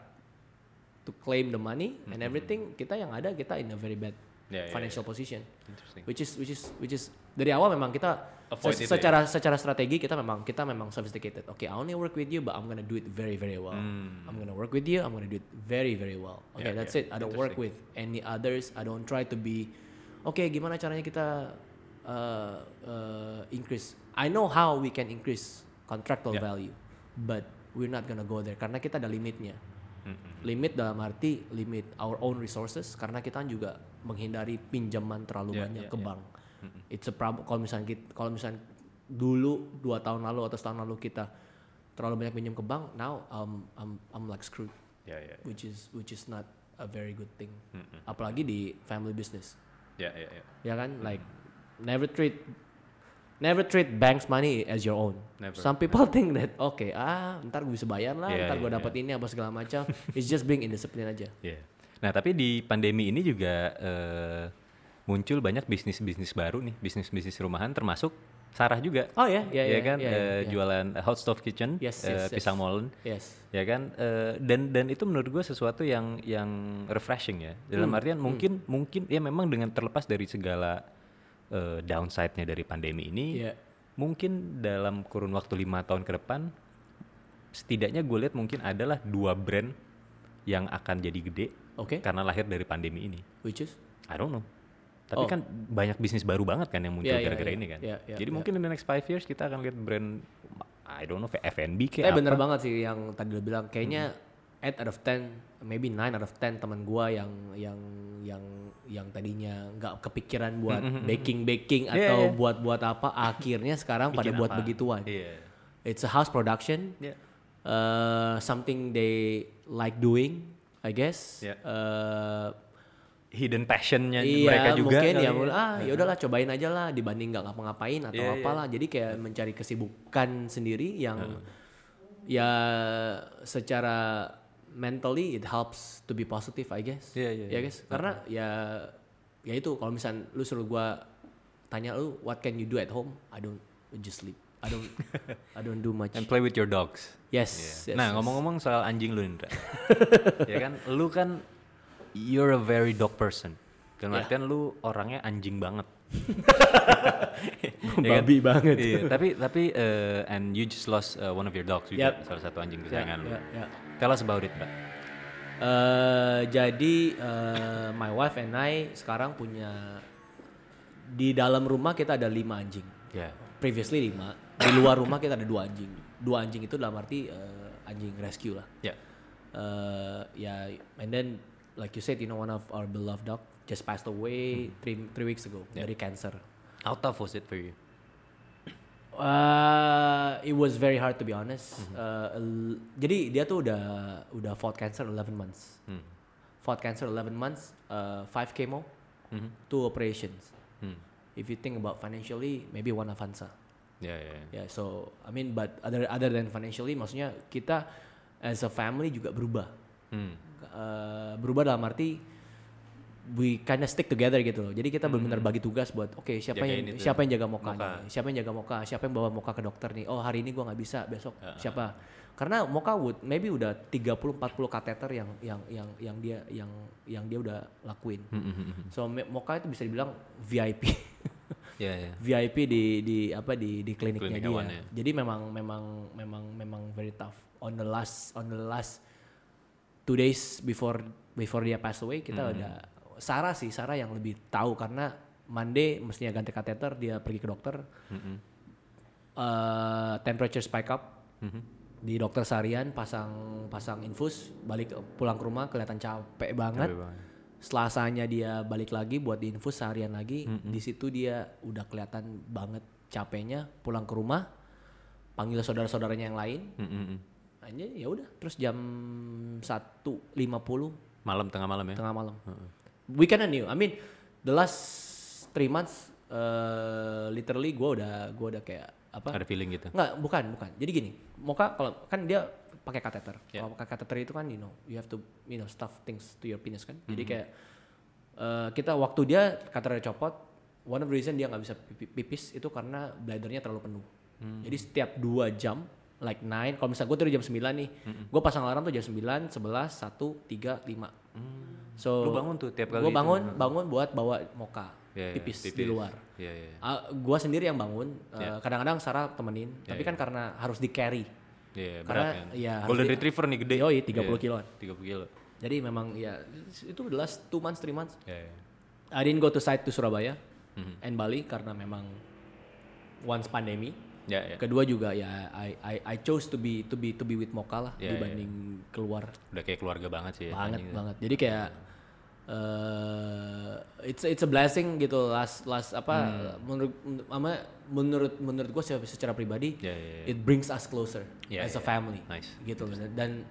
B: to claim the money and everything. kita yang ada kita in a very bad
A: Ya, ya,
B: financial position.
A: Interesting.
B: which is which is which is dari awal memang kita
A: Avoid
B: se-
A: itu ya?
B: secara secara strategi kita memang kita memang sophisticated. Oke, I only work with you, but I'm gonna do it very very well. I'm gonna work with you. I'm gonna do it very very well. Oke,
A: Hmm. Yeah,
B: that's
A: yeah.
B: it. I don't work with any others. I don't try to be. Oke, gimana caranya kita uh, uh, increase? I know how we can increase contractual
A: Yeah.
B: value, but we're not gonna go there karena kita ada limitnya.
A: Mm-mm.
B: Limit dalam arti limit our own resources karena kita juga menghindari pinjaman terlalu
A: Yeah,
B: banyak
A: yeah,
B: ke
A: yeah.
B: Bank. It's a problem kalau misalnya kita, kalau misalnya dulu dua tahun lalu atau setahun lalu kita terlalu banyak pinjam ke bank, now um, I'm I'm like screwed,
A: Ya ya ya.
B: which is which is not a very good thing.
A: Mm-mm.
B: Apalagi di family business,
A: Ya ya ya.
B: ya kan? Like never treat never treat banks money as your own.
A: Never,
B: Some people think that oke ah ntar gue bisa bayar lah,
A: Yeah,
B: ntar gue
A: yeah,
B: dapat ini apa segala macam. <laughs> It's just being indisciplined aja.
A: Iya. Nah, tapi di pandemi ini juga eh, muncul banyak bisnis-bisnis baru nih, bisnis-bisnis rumahan termasuk Sarah juga.
B: Oh ya, ya,
A: ya
B: ya,
A: kan
B: ya,
A: eh,
B: ya.
A: jualan hot stove kitchen,
B: Yes,
A: eh,
B: yes, yes.
A: pisang molen,
B: Yes.
A: ya kan Eh, dan dan itu menurut gue sesuatu yang yang refreshing ya. Dalam
B: Hmm,
A: artian mungkin mungkin ya memang dengan terlepas dari segala eh, downside-nya dari pandemi ini,
B: Iya.
A: mungkin dalam kurun waktu lima tahun ke depan, setidaknya gue lihat mungkin adalah dua brand yang akan jadi gede
B: Oke.
A: karena lahir dari pandemi ini.
B: Which is
A: I don't know. Tapi
B: Oh.
A: kan banyak bisnis baru banget kan yang muncul
B: Iya, iya,
A: gara-gara
B: iya.
A: ini kan.
B: Iya, iya,
A: Jadi
B: iya.
A: mungkin in the next five years kita akan lihat brand I don't know F&B
B: Tapi
A: kayak apa.
B: bener banget sih yang tadi lo bilang. Kayaknya 8 out of 10, maybe 9 out of 10 teman gua yang yang yang yang tadinya nggak kepikiran buat baking baking
A: Iya,
B: atau
A: iya.
B: buat buat apa, <laughs> akhirnya sekarang pada
A: Bikin
B: buat
A: apa.
B: begituan.
A: Iya.
B: It's a house production,
A: Iya.
B: uh, something they like doing, I guess.
A: Iya.
B: Uh,
A: Hidden passionnya
B: iya,
A: mereka juga.
B: mungkin
A: kali
B: ya, mungkin, ah ya udahlah cobain aja lah dibanding nggak ngapa-ngapain atau
A: Iya, iya.
B: apalah. Jadi kayak mencari kesibukan sendiri yang ya secara mentally it helps to be positive I guess.
A: Iya, iya,
B: Ya
A: iya.
B: guys, karena ya ya itu kalau misal lu suruh gua tanya lu what can you do at home? I don't just sleep. I don't I don't do much.
A: And play with your dogs.
B: Yes.
A: Iya.
B: yes,
A: nah
B: yes.
A: ngomong-ngomong soal anjing lu Indra. <laughs> ya kan lu kan you're a very dog person. Dalam
B: Ya.
A: artian lu orangnya anjing banget. <laughs> Ya kan?
B: Babi banget.
A: Iya, tapi tapi eh, and you just lost uh, one of your dogs juga,
B: Yep.
A: salah satu anjing
B: Ya,
A: kesayangan lu.
B: ya, ya.
A: Tell us about it, Mbak.
B: Eh, jadi eh, my wife and I sekarang punya di dalam rumah kita ada lima anjing.
A: Ya.
B: Previously lima. Di luar rumah kita ada dua anjing. Dua anjing itu dalam arti eh, anjing rescue lah.
A: Ya.
B: Eh, ya, and then like you said, you know one of our beloved dog just passed away three three weeks ago dari cancer.
A: How tough was it for you?
B: Uh, it was very hard to be honest. Uh, el- jadi dia tuh udah udah fought cancer 11 months.
A: Hmm.
B: Fought cancer 11 months, uh, 5 chemo,
A: Mhm.
B: two operations.
A: Hmm.
B: If you think about financially, maybe one Avanza.
A: Ya, ya, ya.
B: Yeah, so I mean, but other other than financially, maksudnya kita as a family juga berubah.
A: Hmm.
B: Uh, berubah dalam arti we kinda stick together gitu loh. Jadi kita benar-benar bagi tugas buat oke siapa
A: Hmm. Jagain
B: yang siapa yang jaga Moka,
A: Moka.
B: nih, siapa yang jaga Moka, siapa yang bawa Moka ke dokter nih. Oh hari ini gua nggak bisa, besok
A: Ya.
B: siapa? Karena Moka would maybe udah 30 40 kateter yang yang yang yang dia yang yang dia udah lakuin.
A: Hmm, hmm, hmm, hmm.
B: So Moka itu bisa dibilang VIP. <laughs>
A: Ya, ya.
B: VIP di di apa di di kliniknya
A: Klinik
B: dia.
A: hewan ya.
B: Jadi memang memang memang memang very tough. On the last on the last two days before before dia pass away kita
A: Hmm.
B: udah Sarah sih Sarah yang lebih tahu karena Monday mestinya ganti kateter dia pergi ke dokter
A: Mhm.
B: eh, temperature spike up
A: Mhm.
B: di dokter seharian pasang pasang infus balik pulang ke rumah kelihatan capek banget
A: Capek banget.
B: Selasanya dia balik lagi buat diinfus seharian lagi. Di situ dia udah kelihatan banget capeknya. Pulang ke rumah, panggil saudara-saudaranya yang lain.
A: Hmm, hmm, hmm.
B: Aja ya udah. Terus jam 1.50
A: Malam tengah malam ya.
B: tengah malam. We kinda knew. I mean, the last three months, uh, literally gue udah gue udah kayak apa?
A: Ada feeling gitu.
B: Nggak, bukan, bukan. Jadi gini, Moka kalau kan dia pakai kateter.
A: Yeah.
B: Kalau pakai kateter itu kan you know, you have to you know stuff things to your penis kan.
A: Mm-hmm.
B: Jadi kayak eh, kita waktu dia kateternya copot, one of the reason dia nggak bisa pipi- pipis itu karena bladdernya terlalu penuh.
A: Mm.
B: Jadi setiap dua jam like nine, kalau misalnya gue tidur jam 9 nih,
A: Mm-hmm.
B: gue pasang alarm tuh jam 9, 11, 1, 3, 5. So
A: Lu bangun tuh tiap kali
B: Gue
A: itu?
B: bangun, bangun buat bawa moka.
A: Iya,
B: tipis, di
A: tipis.
B: luar.
A: Iya, iya.
B: Ah, gua sendiri yang bangun. eh,
A: Iya.
B: Kadang-kadang Sarah temenin, tapi kan karena harus di carry.
A: Iya, berat
B: Karena,
A: kan.
B: iya, harus
A: Golden
B: di-
A: Retriever nih gede.
B: Yoi, 30
A: Iya,
B: kiloan.
A: 30 kilo.
B: Jadi memang ya itu the last two months, three months.
A: Iya, iya.
B: I didn't go to site to Surabaya
A: Mhm.
B: and Bali karena memang once pandemi.
A: Ya, ya.
B: Kedua juga ya I, I I chose to be to be to be with Moka lah
A: Iya,
B: dibanding keluar
A: Udah kayak keluarga banget sih ya.
B: banget
A: anjing.
B: banget. Jadi kayak eh it's it's a blessing gitu last last apa
A: Hmm.
B: menurut ama menurut menurut gue secara, secara pribadi
A: Iya, iya, iya.
B: it brings us closer
A: Iya,
B: as a
A: iya.
B: family
A: Nice.
B: gitu dan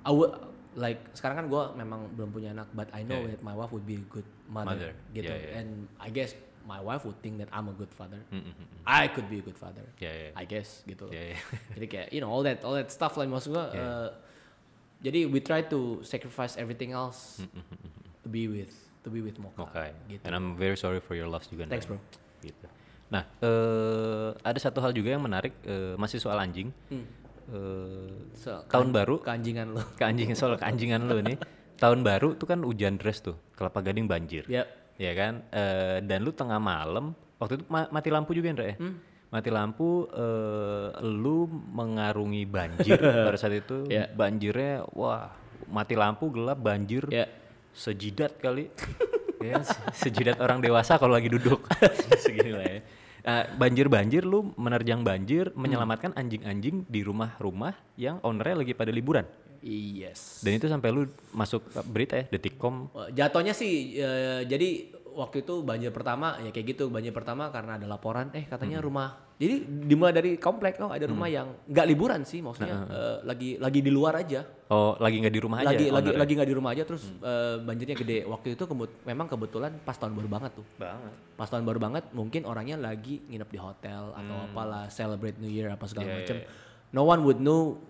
B: I would like sekarang kan gue memang belum punya anak but I know
A: Iya, iya.
B: that my wife would be a good mother,
A: Mother.
B: gitu
A: Iya, iya.
B: and I guess my wife would think that I'm a good father
A: Mm, mm, mm, mm.
B: I could be a good father
A: Iya, iya.
B: I guess gitu
A: Iya, iya. <laughs>
B: jadi kayak you know all that all that stuff lah maksud gue eh, jadi we try to sacrifice everything else to be with to be with Mocha
A: Oke.
B: gitu
A: And I'm very sorry for your loss juga.
B: Thanks, bro.
A: Gitu. Nah, eh ada satu hal juga yang menarik eh, masih soal anjing.
B: Hmm.
A: Eh,
B: So,
A: tahun baru
B: keanjingan lo <laughs>
A: keanjing soal keanjingan lu nih. <laughs> Tahun baru tuh kan hujan deras tuh, Kelapa Gading banjir.
B: ya
A: Ya kan? Eh, dan lu tengah malam, waktu itu ma- mati lampu juga Indra ya? Mati lampu, eh, lu mengarungi banjir <laughs> pada saat itu.
B: Ya.
A: Banjirnya, wah mati lampu, gelap, banjir.
B: ya
A: Sejidat kali. <laughs> ya, se- sejidat orang dewasa kalau lagi duduk. <laughs> Segini lah ya. Nah, banjir-banjir lu menerjang banjir, menyelamatkan anjing-anjing di rumah-rumah yang ownernya lagi pada liburan.
B: Yes
A: Dan itu sampai lu masuk berita ya, Detikcom.
B: Wah, jatuhnya sih eh, jadi waktu itu banjir pertama ya kayak gitu banjir pertama karena ada laporan eh katanya rumah jadi dimulai dari komplek oh ada rumah yang nggak liburan sih maksudnya eh, lagi lagi di luar aja
A: Oh, lagi nggak di rumah aja.
B: lagi lagi
A: ownernya?
B: lagi nggak di rumah aja terus eh, banjirnya gede waktu itu kebut memang kebetulan pas tahun baru banget tuh
A: banget.
B: pas tahun baru banget mungkin orangnya lagi nginep di hotel atau apalah celebrate New Year apa segala
A: Hmm. Iya,
B: macam
A: iya,
B: no one would know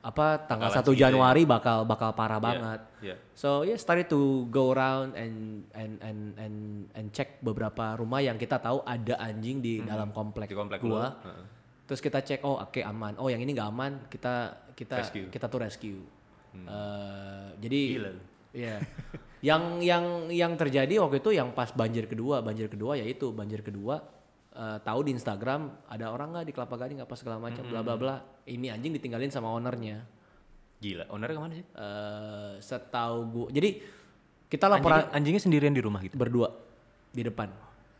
B: apa tanggal 1
A: segitu ya.
B: Januari bakal bakal parah banget
A: Iya.
B: So yeah, started to go around and and and and and check beberapa rumah yang kita tahu ada anjing di dalam komplek,
A: Di komplek
B: gua.
A: lu, heeh.
B: Terus kita cek oh oke aman. Oh yang ini nggak aman, kita kita
A: Rescue.
B: kita tuh rescue. Eh, jadi
A: Gila lu.
B: Iya. yang yang yang terjadi waktu itu yang pas banjir kedua, banjir kedua yaitu banjir kedua eh, tahu di Instagram ada orang nggak di Kelapa Gading apa segala macam bla bla bla. Ini anjing ditinggalin sama ownernya.
A: Gila, ownernya ke mana sih?
B: eh setahu gua jadi kita laporan
A: Anjingnya, anjingnya sendirian di rumah gitu.
B: berdua di depan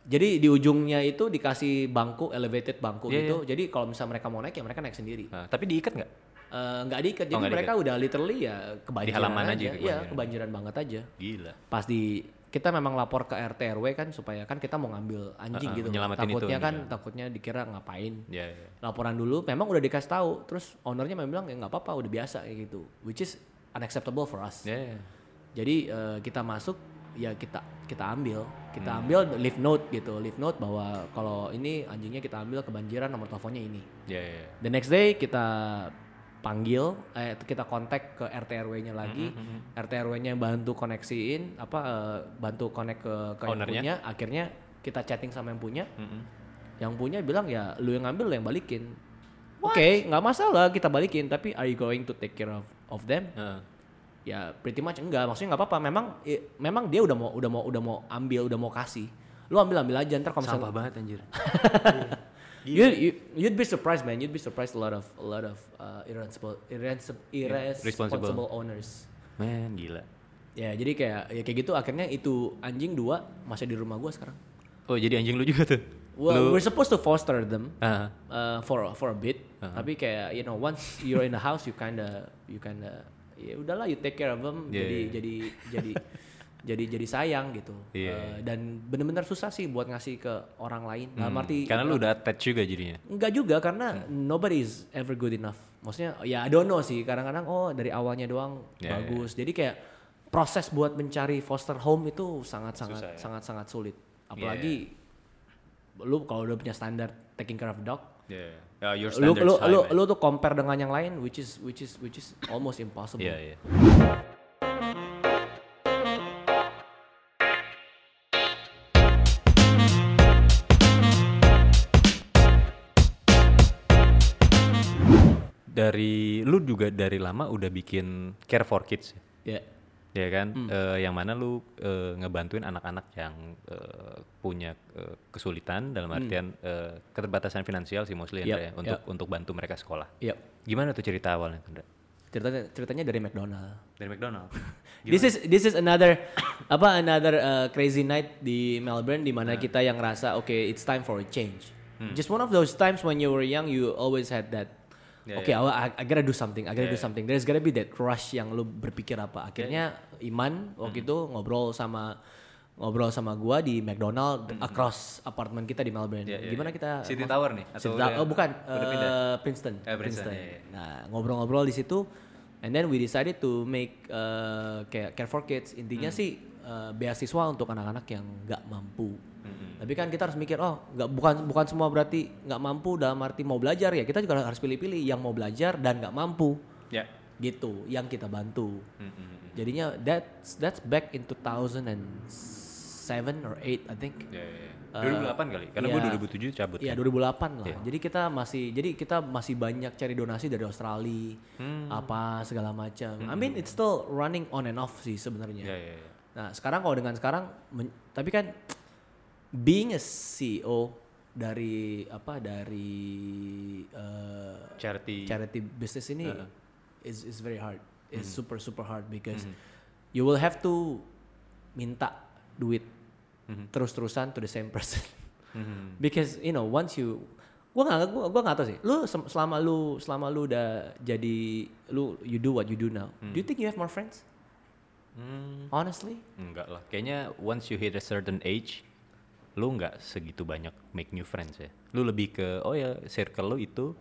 B: jadi di ujungnya itu dikasih bangku elevated bangku
A: Iya,
B: gitu jadi kalau misalnya mereka mau naik ya mereka naik sendiri
A: Nah, tapi diikat nggak?
B: Eh, nggak diikat jadi
A: Oh,
B: mereka udah literally ya kebanjiran
A: Di halaman aja,
B: aja, iya
A: kebanjiran.
B: kebanjiran banget aja
A: Gila.
B: pas di kita memang lapor ke RT RW kan supaya kan kita mau ngambil anjing
A: Uh-uh,
B: gitu
A: nyelamatin itu
B: takutnya kan
A: anjingnya.
B: takutnya dikira ngapain
A: Ya, ya.
B: laporan dulu memang udah dikasih tahu terus ownernya memang bilang ya nggak apa-apa udah biasa kayak gitu which is unacceptable for us
A: Ya, ya.
B: jadi eh, kita masuk ya kita kita ambil, kita
A: Hmm.
B: ambil leave note gitu, leave note bahwa kalau ini anjingnya kita ambil kebanjiran nomor teleponnya ini.
A: Ya, ya. ya.
B: The next day kita panggil, eh kita kontak ke RT RW-nya lagi,
A: Hmm,
B: RT RW-nya bantu koneksiin, apa eh, bantu connect ke, ke yang
A: Ownernya?
B: punya, akhirnya kita chatting sama yang punya,
A: Mm-mm.
B: yang punya bilang ya lu yang ngambil lu yang balikin. Oke, nggak masalah kita balikin, tapi are you going to take care of of them?
A: Heeh.
B: ya pretty much enggak maksudnya nggak apa-apa memang i- memang dia udah mau udah mau udah mau ambil udah mau kasih lu ambil ambil aja ntar kalau
A: Sampah
B: misalnya
A: banget anjir. <laughs>
B: you, you you'd be surprised man you'd be surprised a lot of a lot of uh, irresponsible irresponsible, irresponsible
A: responsible.
B: owners
A: Men, gila.
B: ya jadi kayak ya kayak gitu akhirnya itu anjing dua masih di rumah gua sekarang
A: Oh, jadi anjing lu juga tuh.
B: well,
A: Lu-
B: we're supposed to foster them
A: Ah,
B: uh, for for a bit
A: Uh-huh.
B: tapi kayak you know once you're in the house you kinda you kinda ya udahlah you take care of them
A: Yeah,
B: jadi
A: yeah.
B: jadi jadi <laughs> jadi jadi sayang gitu
A: Iya.
B: Uh, dan bener-bener susah sih buat ngasih ke orang lain dalam
A: hmm.
B: arti
A: Karena lu udah attach juga jadinya.
B: enggak juga karena nobody is ever good enough maksudnya ya I don't know sih kadang-kadang oh dari awalnya doang
A: Yeah,
B: bagus jadi kayak proses buat mencari foster home itu sangat-sangat
A: ya.
B: sangat-sangat sulit apalagi lu kalau udah punya standar taking care of dog
A: Ya, yeah. your
B: lu lu lu,
A: man.
B: lu tuh compare dengan yang lain which is which is which is almost impossible.
A: Iya, iya. Dari lu juga dari lama udah bikin care for kids. ya?
B: Ya.
A: ya kan Eh, yang mana lu eh, ngebantuin anak-anak yang eh, punya eh, kesulitan dalam artian eh, keterbatasan finansial sih mostly Indra ya untuk untuk bantu mereka sekolah
B: Iya.
A: gimana tuh cerita awalnya Indra
B: Ceritanya ceritanya dari McDonald.
A: dari McDonald <laughs>
B: This is this is another <coughs> apa another uh, crazy night di Melbourne di mana kita yang rasa oke it's time for a change. Just one of those times when you were young you always had that
A: Yeah,
B: oke I, I gotta do something, I gotta do something. There's gotta be that rush yang lu berpikir apa. Akhirnya Iman waktu itu ngobrol sama ngobrol sama gua di McDonald across apartemen kita di Melbourne.
A: Yeah, yeah,
B: Gimana
A: yeah.
B: kita
A: City Tower nih? Atau
B: City Tower- oh bukan,
A: udah pindah?
B: eh, Princeton.
A: Princeton, iya, iya.
B: Nah, ngobrol-ngobrol di situ and then we decided to make uh, kayak care for kids. Intinya
A: Hmm.
B: sih uh, beasiswa untuk anak-anak yang nggak mampu. Tapi kan kita harus mikir, oh, nggak bukan bukan semua berarti nggak mampu dalam arti mau belajar ya. Kita juga harus pilih-pilih yang mau belajar dan nggak mampu.
A: ya
B: Gitu, yang kita bantu.
A: Hmm, hmm, hmm.
B: Jadinya that's that's back in 2007 or 8 I think.
A: Ya, ya, ya. 2008 kali karena
B: iya.
A: gua 2007 cabut
B: Iya
A: kan?
B: 2008 lah. Jadi kita masih jadi kita masih banyak cari donasi dari Australia,
A: Hmm.
B: apa segala macam. I mean it's still running on and off sih sebenarnya.
A: ya ya ya
B: Nah sekarang kalau dengan sekarang, men- tapi kan being a CEO dari apa dari uh,
A: charity
B: charity business ini is is very hard.
A: Hmm.
B: It's super super hard because you will have to minta duit
A: Hmm.
B: terus-terusan to the same person.
A: Mhm. <laughs>
B: because you know once you gua nggak gua gua nggak tahu sih. Lu selama lu selama lu udah jadi lu you do what you do now. Do you think you have more friends?
A: Hmm,
B: Honestly?
A: enggak lah kayaknya once you hit a certain age lu nggak segitu banyak make new friends ya lu lebih ke oh ya circle lu itu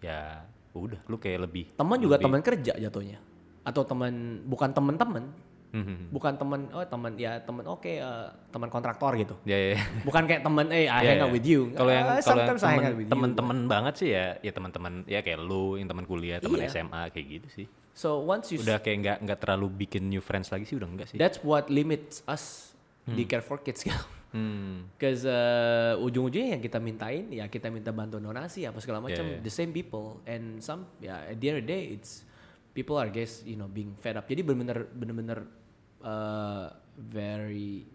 A: ya udah lu kayak lebih
B: Teman juga teman kerja jatuhnya. Atau teman bukan teman-teman,
A: Mhm.
B: bukan teman oh teman ya teman oke eh, teman kontraktor gitu.
A: ya ya ya. <laughs>
B: Bukan kayak teman eh I
A: Ya,
B: hang
A: ya.
B: out with you.
A: Kalau yang
B: Ah,
A: kalau yang
B: sometimes I hang out with you.
A: temen-temen banget sih ya, ya teman-teman ya kayak lu, yang teman kuliah, teman
B: Iya.
A: SMA kayak gitu sih.
B: So once you
A: Udah kayak nggak nggak terlalu bikin new friends lagi sih udah enggak sih.
B: That's what limits us di Care for Kids gitu. <laughs>
A: Hmm.
B: Because uh, ujung-ujungnya yang kita mintain ya kita minta bantuan donasi apa segala macam
A: Yeah, yeah.
B: the same people and some ya at the end of the day it's people are guess you know being fed up. Jadi benar-benar benar-benar uh, very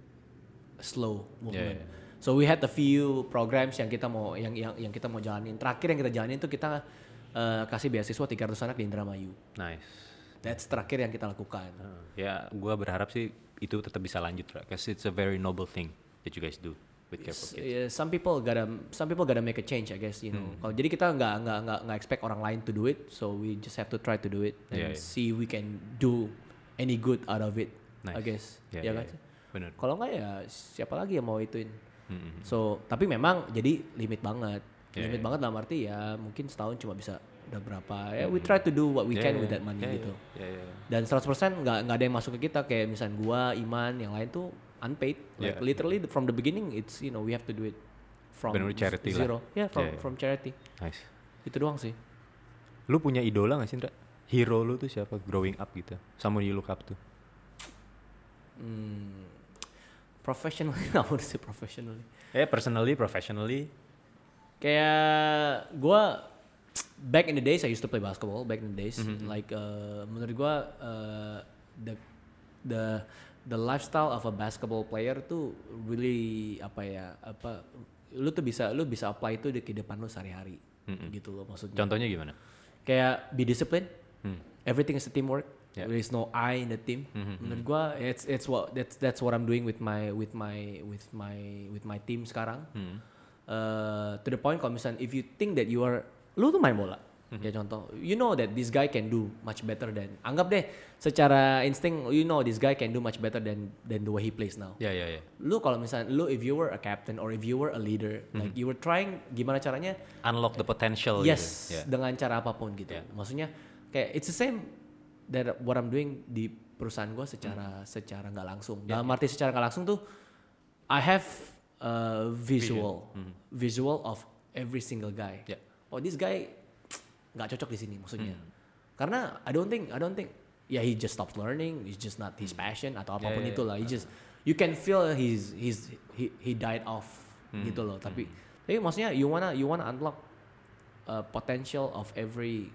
B: slow movement.
A: Yeah,
B: So we had a few programs yang kita mau yang yang yang kita mau jalanin. Terakhir yang kita jalanin itu kita uh, kasih beasiswa 300 anak di Indramayu.
A: Nice.
B: That's terakhir yang kita lakukan.
A: Uh, ya, gua berharap sih itu tetap bisa lanjut, right? Cause it's a very noble thing that you guys do with Care for Kids.
B: Yeah, some people gotta some people gotta make a change I guess you know.
A: Hmm.
B: Kalau jadi kita nggak nggak nggak nggak expect orang lain to do it, so we just have to try to do it and
A: Yeah, yeah.
B: see we can do any good out of it. I
A: Nice.
B: guess.
A: Ya,
B: ya
A: ya,
B: kan?
A: ya. Bener.
B: Kalau nggak ya siapa lagi yang mau ituin.
A: Hmm.
B: So tapi memang jadi limit banget.
A: Yeah,
B: limit
A: yeah.
B: banget dalam arti ya mungkin setahun cuma bisa udah berapa ya we try to do what we
A: Ya,
B: can
A: ya,
B: with that money
A: ya,
B: gitu.
A: Ya, ya, ya.
B: Dan 100% nggak nggak ada yang masuk ke kita kayak misalnya gua, Iman, yang lain tuh unpaid. Like
A: Yeah.
B: literally from the beginning it's you know we have to do it from
A: charity lah.
B: zero. Yeah, from
A: Yeah, yeah.
B: from charity.
A: Nice.
B: Itu doang sih.
A: Lu punya idola gak sih, Indra? Hero lu tuh siapa growing up gitu? Someone you look up to?
B: Hmm, professionally, <laughs> I would say professionally.
A: Eh, personally, professionally?
B: Kayak gua back in the days I used to play basketball back in the days.
A: Mm-hmm.
B: Like uh, menurut gua uh, the the the lifestyle of a basketball player tuh really apa ya apa lu tuh bisa lu bisa apply itu di kehidupan lu sehari-hari
A: Mm-mm.
B: gitu loh maksudnya.
A: Contohnya gimana?
B: Kayak be disciplined.
A: Hmm.
B: Everything is a teamwork.
A: Yeah.
B: There is no I in the team.
A: Mhm,
B: Menurut gua it's it's what that's that's what I'm doing with my with my with my with my team sekarang.
A: Hmm.
B: Uh, to the point kalau misalnya if you think that you are lu tuh main bola
A: Mhm.
B: ya contoh you know that this guy can do much better than anggap deh secara insting you know this guy can do much better than than the way he plays now
A: Ya, ya, ya.
B: lu kalau misalnya lu if you were a captain or if you were a leader
A: Mhm.
B: like you were trying gimana caranya
A: Unlock the potential
B: yes
A: gitu. Ya.
B: dengan cara apa pun gitu
A: Yeah.
B: maksudnya kayak it's the same that what I'm doing di perusahaan gue secara
A: Hmm.
B: secara nggak langsung dalam arti secara nggak langsung tuh I have a visual visual of every single guy.
A: Yeah.
B: oh this guy nggak cocok di sini maksudnya.
A: Hmm.
B: karena I don't think I don't think ya he just stops learning he's just not his passion atau
A: Yeah,
B: apa pun
A: yeah,
B: itulah. He just you can feel he's he's he, he died off
A: Hmm.
B: gitu loh. Tapi tapi maksudnya you wanna you wanna unlock uh, potential of every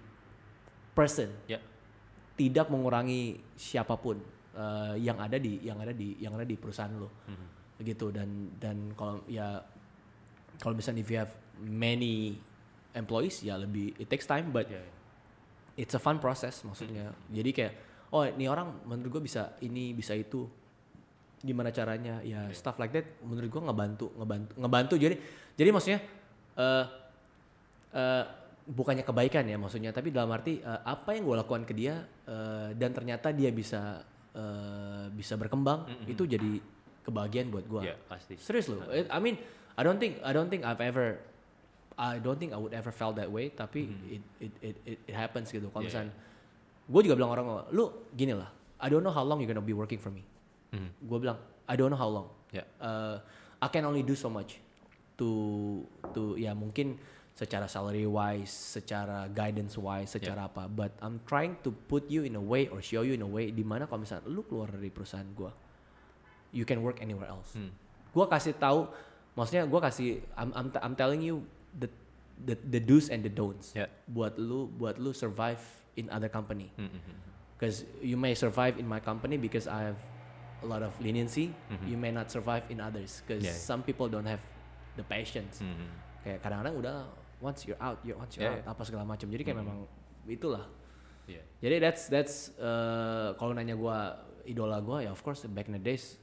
B: person.
A: Ya.
B: tidak mengurangi siapa pun uh, yang ada di yang ada di yang ada di perusahaan lo. Gitu. Dan dan kalau ya kalau misalnya if you have many employees ya lebih it takes time but
A: Ya,
B: it's a fun process maksudnya. Jadi kayak oh ini orang menurut gue bisa ini bisa itu. Gimana caranya? Ya stuff like that menurut gue ngebantu ngebantu ngebantu. Jadi jadi maksudnya eh eh, bukannya kebaikan ya maksudnya tapi dalam arti eh, apa yang gue lakukan ke dia eh, dan ternyata dia bisa eh, bisa berkembang itu jadi kebahagiaan buat gue
A: pasti.
B: serius loh. I mean I don't think I don't think I've ever I don't think I would ever felt that way tapi it, it, it, it, it happens gitu kalau.
A: Yeah,
B: misalnya gue juga bilang orang lu gini lah I don't know how long you're gonna be working for me
A: Mhm.
B: gue bilang I don't know how long
A: Ya.
B: Uh, I can only do so much to to ya mungkin secara salary wise secara guidance wise secara apa but I'm trying to put you in a way or show you in a way di mana kalau misalnya lu keluar dari perusahaan gue you can work anywhere else
A: Hmm.
B: gue kasih tahu maksudnya gue kasih I'm, I'm, I'm telling you the the the do's and the don'ts
A: Ya.
B: buat lu buat lu survive in other company
A: Hmm, hmm, hmm.
B: because you may survive in my company because I have a lot of leniency. You may not survive in others because.
A: Yeah, yeah.
B: some people don't have the patience.
A: Hmm, hmm.
B: Kayak kadang-kadang udah once you're out, you're once you're
A: Yeah,
B: out apa segala macam. Jadi kayak memang itulah.
A: Iya.
B: Jadi that's that's uh, kalau nanya gua idola gua ya of course back in the days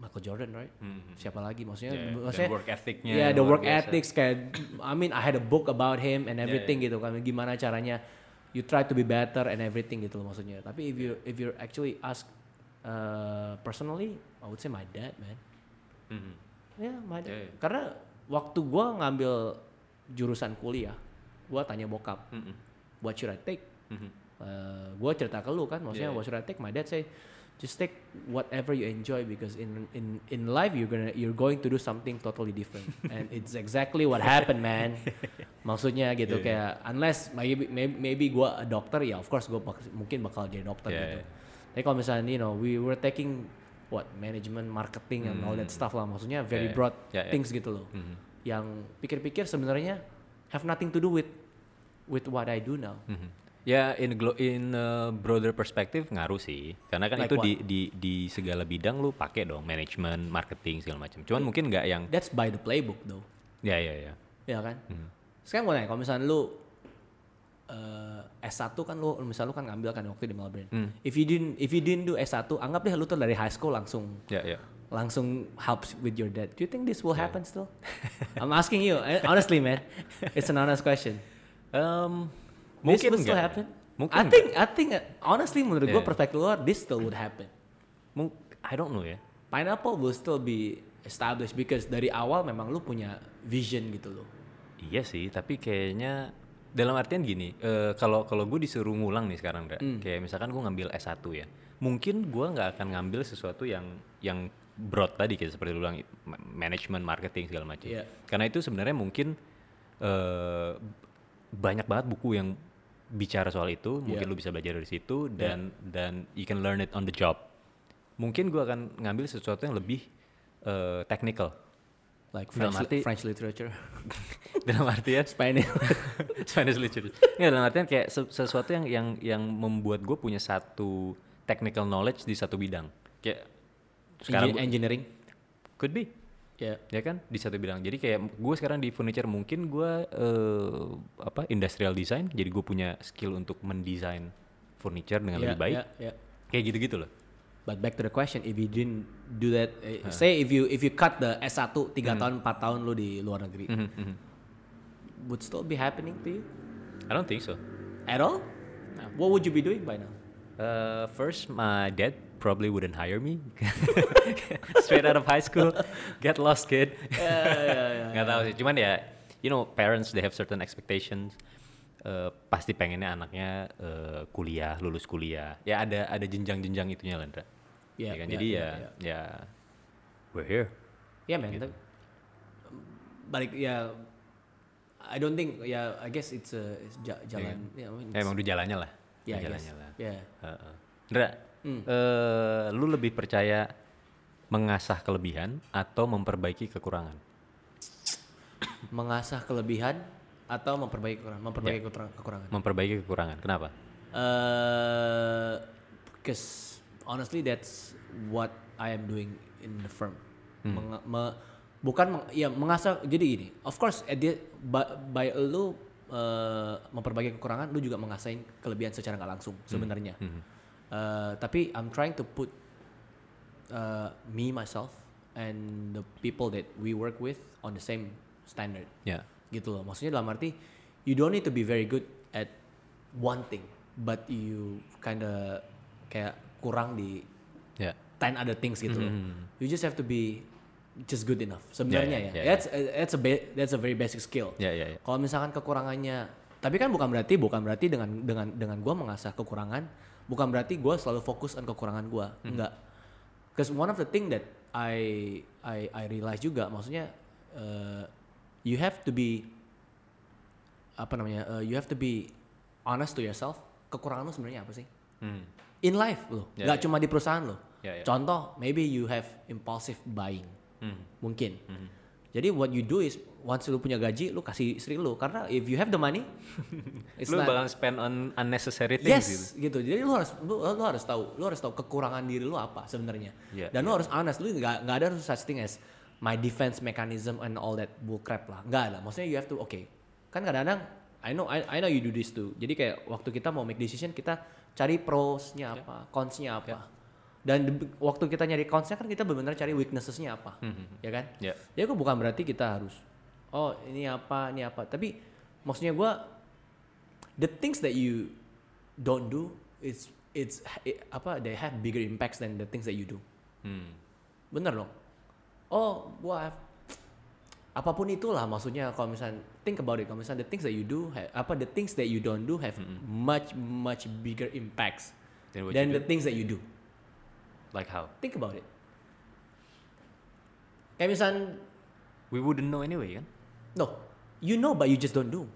B: Michael Jordan right?
A: Hmm, hmm.
B: Siapa lagi maksudnya?
A: Yeah,
B: maksudnya
A: work ethicnya
B: Yeah, the work
A: biasa.
B: ethics kayak I mean I had a book about him and everything gitu kan gimana caranya you try to be better and everything gitu loh maksudnya. Tapi if you if you actually ask uh, personally I would say my dad man.
A: Hmm, hmm.
B: Ya, my dad.
A: Yeah, yeah.
B: Karena waktu gua ngambil jurusan kuliah, gua tanya bokap,
A: Hmm, hmm.
B: what should I take?
A: Hmm, hmm.
B: Uh, gua cerita ke lu kan, maksudnya
A: Yeah.
B: what should I take? My dad say, just take whatever you enjoy because in in in life you're gonna you're going to do something totally different <laughs> and it's exactly what happened man. Maksudnya gitu
A: Yeah.
B: kayak unless maybe maybe, maybe gua a dokter ya of course gua bak- mungkin bakal jadi dokter
A: Yeah,
B: gitu.
A: yeah.
B: Tapi kalau misalnya you know we were taking what management, marketing and all that stuff lah maksudnya very
A: Hmm. Yeah,
B: broad
A: Yeah, yeah.
B: things gitu loh.
A: Mhm.
B: Yang pikir-pikir sebenarnya have nothing to do with with what I do now.
A: Mhm. Ya in glo in uh, broader perspective ngaruh sih, karena kan
B: Like
A: itu
B: what?
A: di di di segala bidang lu pakai dong, manajemen, marketing segala macam. Cuman mungkin nggak yang
B: That's by the playbook though.
A: ya ya ya.
B: Ya kan?
A: Mhm.
B: Sekarang gue nanya, kalau misalnya lu eh, S1 kan lu misalnya lu kan ngambil kan waktu di Melbourne.
A: Hmm.
B: If you didn't if you didn't do S1, anggap deh lu tuh dari high school langsung
A: Ya ya.
B: langsung helps with your dad. Do you think this will happen still? <laughs> I'm asking you, eh, honestly man. It's an honest question.
A: Um,
B: This
A: mungkin
B: will still
A: nggak.
B: happen?
A: Mungkin
B: I think I think uh, honestly menurut gue
A: Yeah.
B: perspektif luar this still would happen.
A: Mung- I don't know ya.
B: Pineapple will still be established because dari awal memang lu punya vision gitu loh.
A: Iya sih, tapi kayaknya dalam artian gini, eh, kalau kalau gue disuruh ngulang nih sekarang, Dra,
B: Hmm.
A: kayak misalkan gue ngambil S1 ya, mungkin gue nggak akan ngambil sesuatu yang yang broad tadi kayak seperti lu bilang ma- manajemen, marketing segala macam.
B: Iya.
A: Karena itu sebenarnya mungkin eh, banyak banget buku yang bicara soal itu, mungkin
B: Iya.
A: lu bisa belajar dari situ dan dan you can learn it on the job. Mungkin gue akan ngambil sesuatu yang lebih eh, technical
B: Like
A: Dalam
B: French,
A: arti-
B: French literature, <laughs>
A: dalam artian
B: Spanish. <laughs>
A: Spanish literature. Nggak, dalam artian kayak se- sesuatu yang yang yang membuat gue punya satu technical knowledge di satu bidang. Kayak sekarang
B: Engi-
A: gua-
B: engineering.
A: could be
B: Ya.
A: ya kan di satu bidang. Jadi kayak gue sekarang di furniture mungkin gue eh, apa industrial design. Jadi gue punya skill untuk mendesain furniture dengan
B: Ya,
A: lebih baik.
B: ya, ya.
A: Kayak gitu-gitu loh.
B: But back to the question, if you didn't do that, eh, say if you if you cut the S1 tiga tahun 4 tahun lu di luar negeri,
A: Mhm, mhm.
B: would still be happening to you
A: I don't think so.
B: at all? What would you be doing by now?
A: Uh, first, my dad probably wouldn't hire me. <laughs> Straight out of high school, get lost kid. <laughs> Nggak tahu sih. Cuman ya, you know, parents they have certain expectations. Uh, pasti pengennya anaknya uh, kuliah, lulus kuliah. Ya ada ada jenjang-jenjang itunya lah, Ndra.
B: Yeah,
A: Ya kan?
B: yeah,
A: Jadi
B: yeah,
A: ya, ya, we're here.
B: Ya man, tapi- balik ya. I don't think ya. I guess it's a it's ja- jalan. ya, I mean,
A: Ya, emang udah jalannya lah.
B: Ya, I
A: jalannya lah.
B: Ya.
A: Heeh. Ndra, eh, lu lebih percaya mengasah kelebihan atau memperbaiki kekurangan?
B: mengasah kelebihan atau memperbaiki kekurangan. Memperbaiki kekurangan- kekurangan.
A: Memperbaiki kekurangan. Kenapa?
B: Eh, because honestly that's what I am doing in the firm. Menga- me- bukan meng- ya mengasah jadi gini. Of course at the, by, by lu uh, memperbaiki kekurangan, lu juga mengasahin kelebihan secara nggak langsung sebenarnya. Uh, tapi I'm trying to put uh, me myself and the people that we work with on the same standard
A: Ya.
B: gitu loh maksudnya dalam arti you don't need to be very good at one thing but you kinda kayak kurang di
A: Ya.
B: 10 other things gitu loh you just have to be just good enough sebenarnya
A: yeah,
B: ya
A: yeah,
B: that's that's a ba- that's a very basic skill
A: Ya, ya, ya.
B: kalau misalkan kekurangannya tapi kan bukan berarti bukan berarti dengan dengan dengan gue mengasah kekurangan bukan berarti gue selalu fokus on kekurangan gue enggak. Because one of the thing that I I I realize juga maksudnya uh, you have to be apa namanya uh, you have to be honest to yourself kekurangan lu sebenarnya apa sih?
A: Hmm.
B: in life lo
A: Ya,
B: nggak
A: ya.
B: cuma di perusahaan lo
A: Ya, ya.
B: contoh maybe you have impulsive buying.
A: Hmm.
B: mungkin. Jadi what you do is once lu punya gaji lu kasih istri lu. Karena if you have the money <laughs> it's
A: Lu
B: not-
A: bakal spend on unnecessary things gitu.
B: yes gitu. jadi lu harus lu, lu harus tahu lu harus tahu kekurangan diri lu apa sebenarnya.
A: Ya,
B: dan lu harus honest. Lu nggak nggak ada such thing as my defense mechanism and all that bull crap lah. Nggak ada. Maksudnya you have to oke kan kadang-kadang I know I, I know you do this too. Jadi kayak waktu kita mau make decision kita cari prosnya apa consnya apa. Dan di- waktu kita nyari consnya kan kita benar-benar cari weaknessesnya apa. Ya kan?
A: Ya.
B: ya itu bukan berarti kita harus oh ini apa ini apa. Tapi maksudnya gua the things that you don't do it's it's it- apa they have bigger impacts than the things that you do.
A: Hmm.
B: bener dong. Oh have- apa pun itulah maksudnya kalau misalnya think about it. Kalau misalnya the things that you do ha- apa the things that you don't do have much much bigger impacts than
A: you
B: the things that you do.
A: Like how?
B: think about it. Kayak misalnya
A: We wouldn't know anyway kan?
B: No, you know but you just don't do.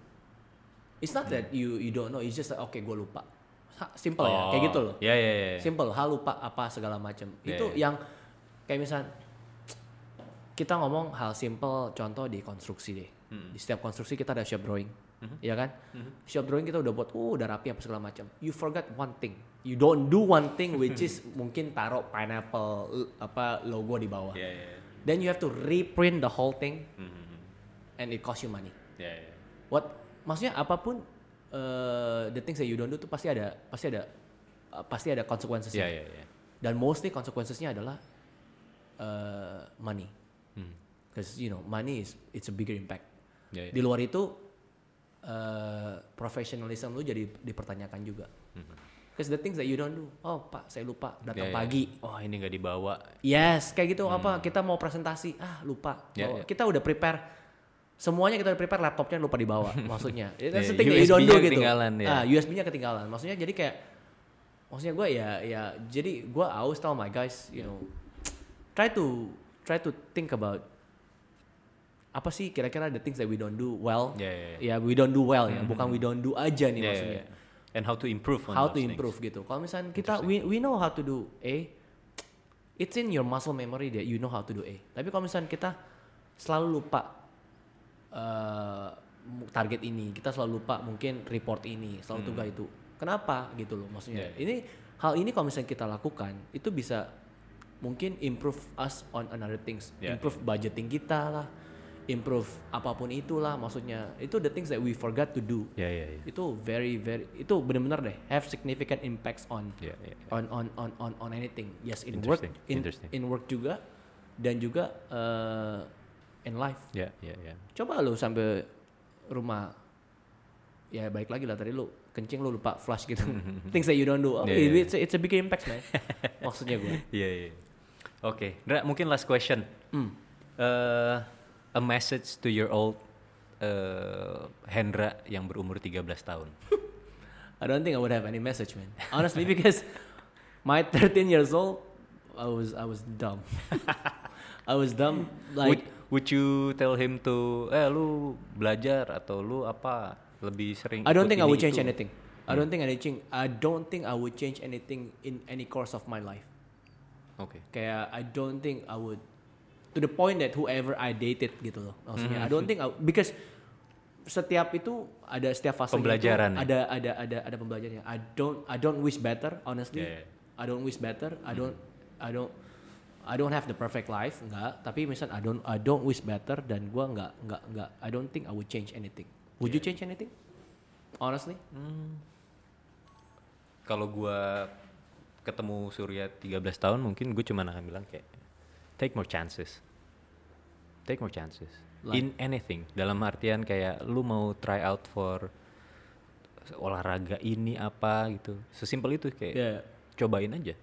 B: It's not that you you don't know. It's just like oke gue lupa. Ha, Simple ya, kayak gitu loh.
A: Ya ya ya. ya.
B: Simple, hal lupa apa segala macam.
A: Ya,
B: Itu
A: ya.
B: yang kayak misal kita ngomong hal simple contoh di konstruksi deh. Di setiap konstruksi kita ada shop drawing. ya kan? Shop drawing kita udah buat, uh, udah rapi apa segala macam. You forgot one thing. You don't do one thing <laughs> which is mungkin taruh pineapple apa logo di bawah.
A: Ya ya. ya.
B: Then you have to reprint the whole thing
A: Mhm.
B: And it cost you money.
A: Ya ya.
B: What maksudnya apa pun uh, the things that you don't do tuh pasti ada pasti ada uh, pasti ada consequences.
A: Ya ya ya.
B: Dan mostly consequences-nya adalah uh, money.
A: Hmm.
B: Because you know money is it's a bigger impact.
A: Ya, ya.
B: Di luar itu uh, professionalism lu jadi dipertanyakan juga. Because the things that you don't do, oh pak saya lupa datang
A: ya.
B: pagi.
A: Oh ini nggak dibawa.
B: Yes, kayak gitu apa kita mau presentasi, ah lupa.
A: Ya,
B: Bawa-
A: ya.
B: Kita udah prepare semuanya kita udah prepare laptopnya lupa dibawa <laughs> maksudnya.
A: Ya,
B: that you don't do
A: USB-nya
B: gitu.
A: ketinggalan, ya.
B: Ah, USB-nya ketinggalan. Maksudnya jadi kayak maksudnya gue ya ya jadi gue always tell my guys, you know, try to try to think about apa sih kira-kira the things that we don't do well.
A: Ya ya. ya.
B: Ya, we don't do well ya, bukan we don't do aja nih
A: ya,
B: maksudnya
A: ya. And how to improve on
B: how to
A: things.
B: improve gitu. Kalau misalnya kita we, we know how to do A, it's in your muscle memory that you know how to do A. Tapi kalau misalnya kita selalu lupa eh, mu- target ini, kita selalu lupa mungkin report ini, selalu tugas itu. Kenapa gitu loh maksudnya?
A: Hmm. Yeah,
B: Ini hal ini kalau misalnya kita lakukan itu bisa mungkin improve us on another things,
A: Yeah,
B: improve budgeting kita lah, improve apa pun itulah maksudnya. Itu the things that we forgot to do
A: Ya ya ya.
B: itu very very itu benar-benar deh have significant impacts on
A: Ya ya.
B: on on on on on anything yes in work
A: Interesting,
B: in in work juga dan juga uh, in life
A: Ya ya ya.
B: coba lu sampai rumah ya baik lagi lah tadi lu kencing lu lupa flush gitu <laughs> things that you don't do oh,
A: Yeah, yeah.
B: it's a, it's a bigger impact man maksudnya gue
A: Iya iya. Oke, Ndra mungkin last question.
B: Hmm.
A: Eh, a message to your old eh, Hendra yang berumur 13 tahun. <laughs>
B: I don't think I would have any message man honestly because my 13 years old I was I was dumb <laughs> I was dumb like
A: would, would you tell him to eh lu belajar atau lu apa lebih sering
B: I don't
A: ikut
B: think I would change
A: itu?
B: anything. I don't think anything. I don't think I would change anything in any course of my life.
A: Oke.
B: Kayak I don't think I would to the point that whoever I dated gitu loh. Maksudnya
A: Hmm.
B: I don't think I, because setiap itu ada setiap fase
A: Pembelajaran ya?
B: ada ada ada ada pembelajarannya. I don't I don't wish better honestly.
A: Yeah, yeah.
B: I don't wish better I don't I don't I don't have the perfect life enggak tapi misal I don't I don't wish better dan gua enggak enggak enggak I don't think I would change anything would you change anything honestly
A: Kalau gua ketemu Surya 13 tahun mungkin gue cuma akan bilang kayak take more chances. Take more chances. In anything. Dalam artian kayak lu mau try out for olahraga ini apa gitu. Sesimpel itu kayak
B: yeah
A: cobain aja.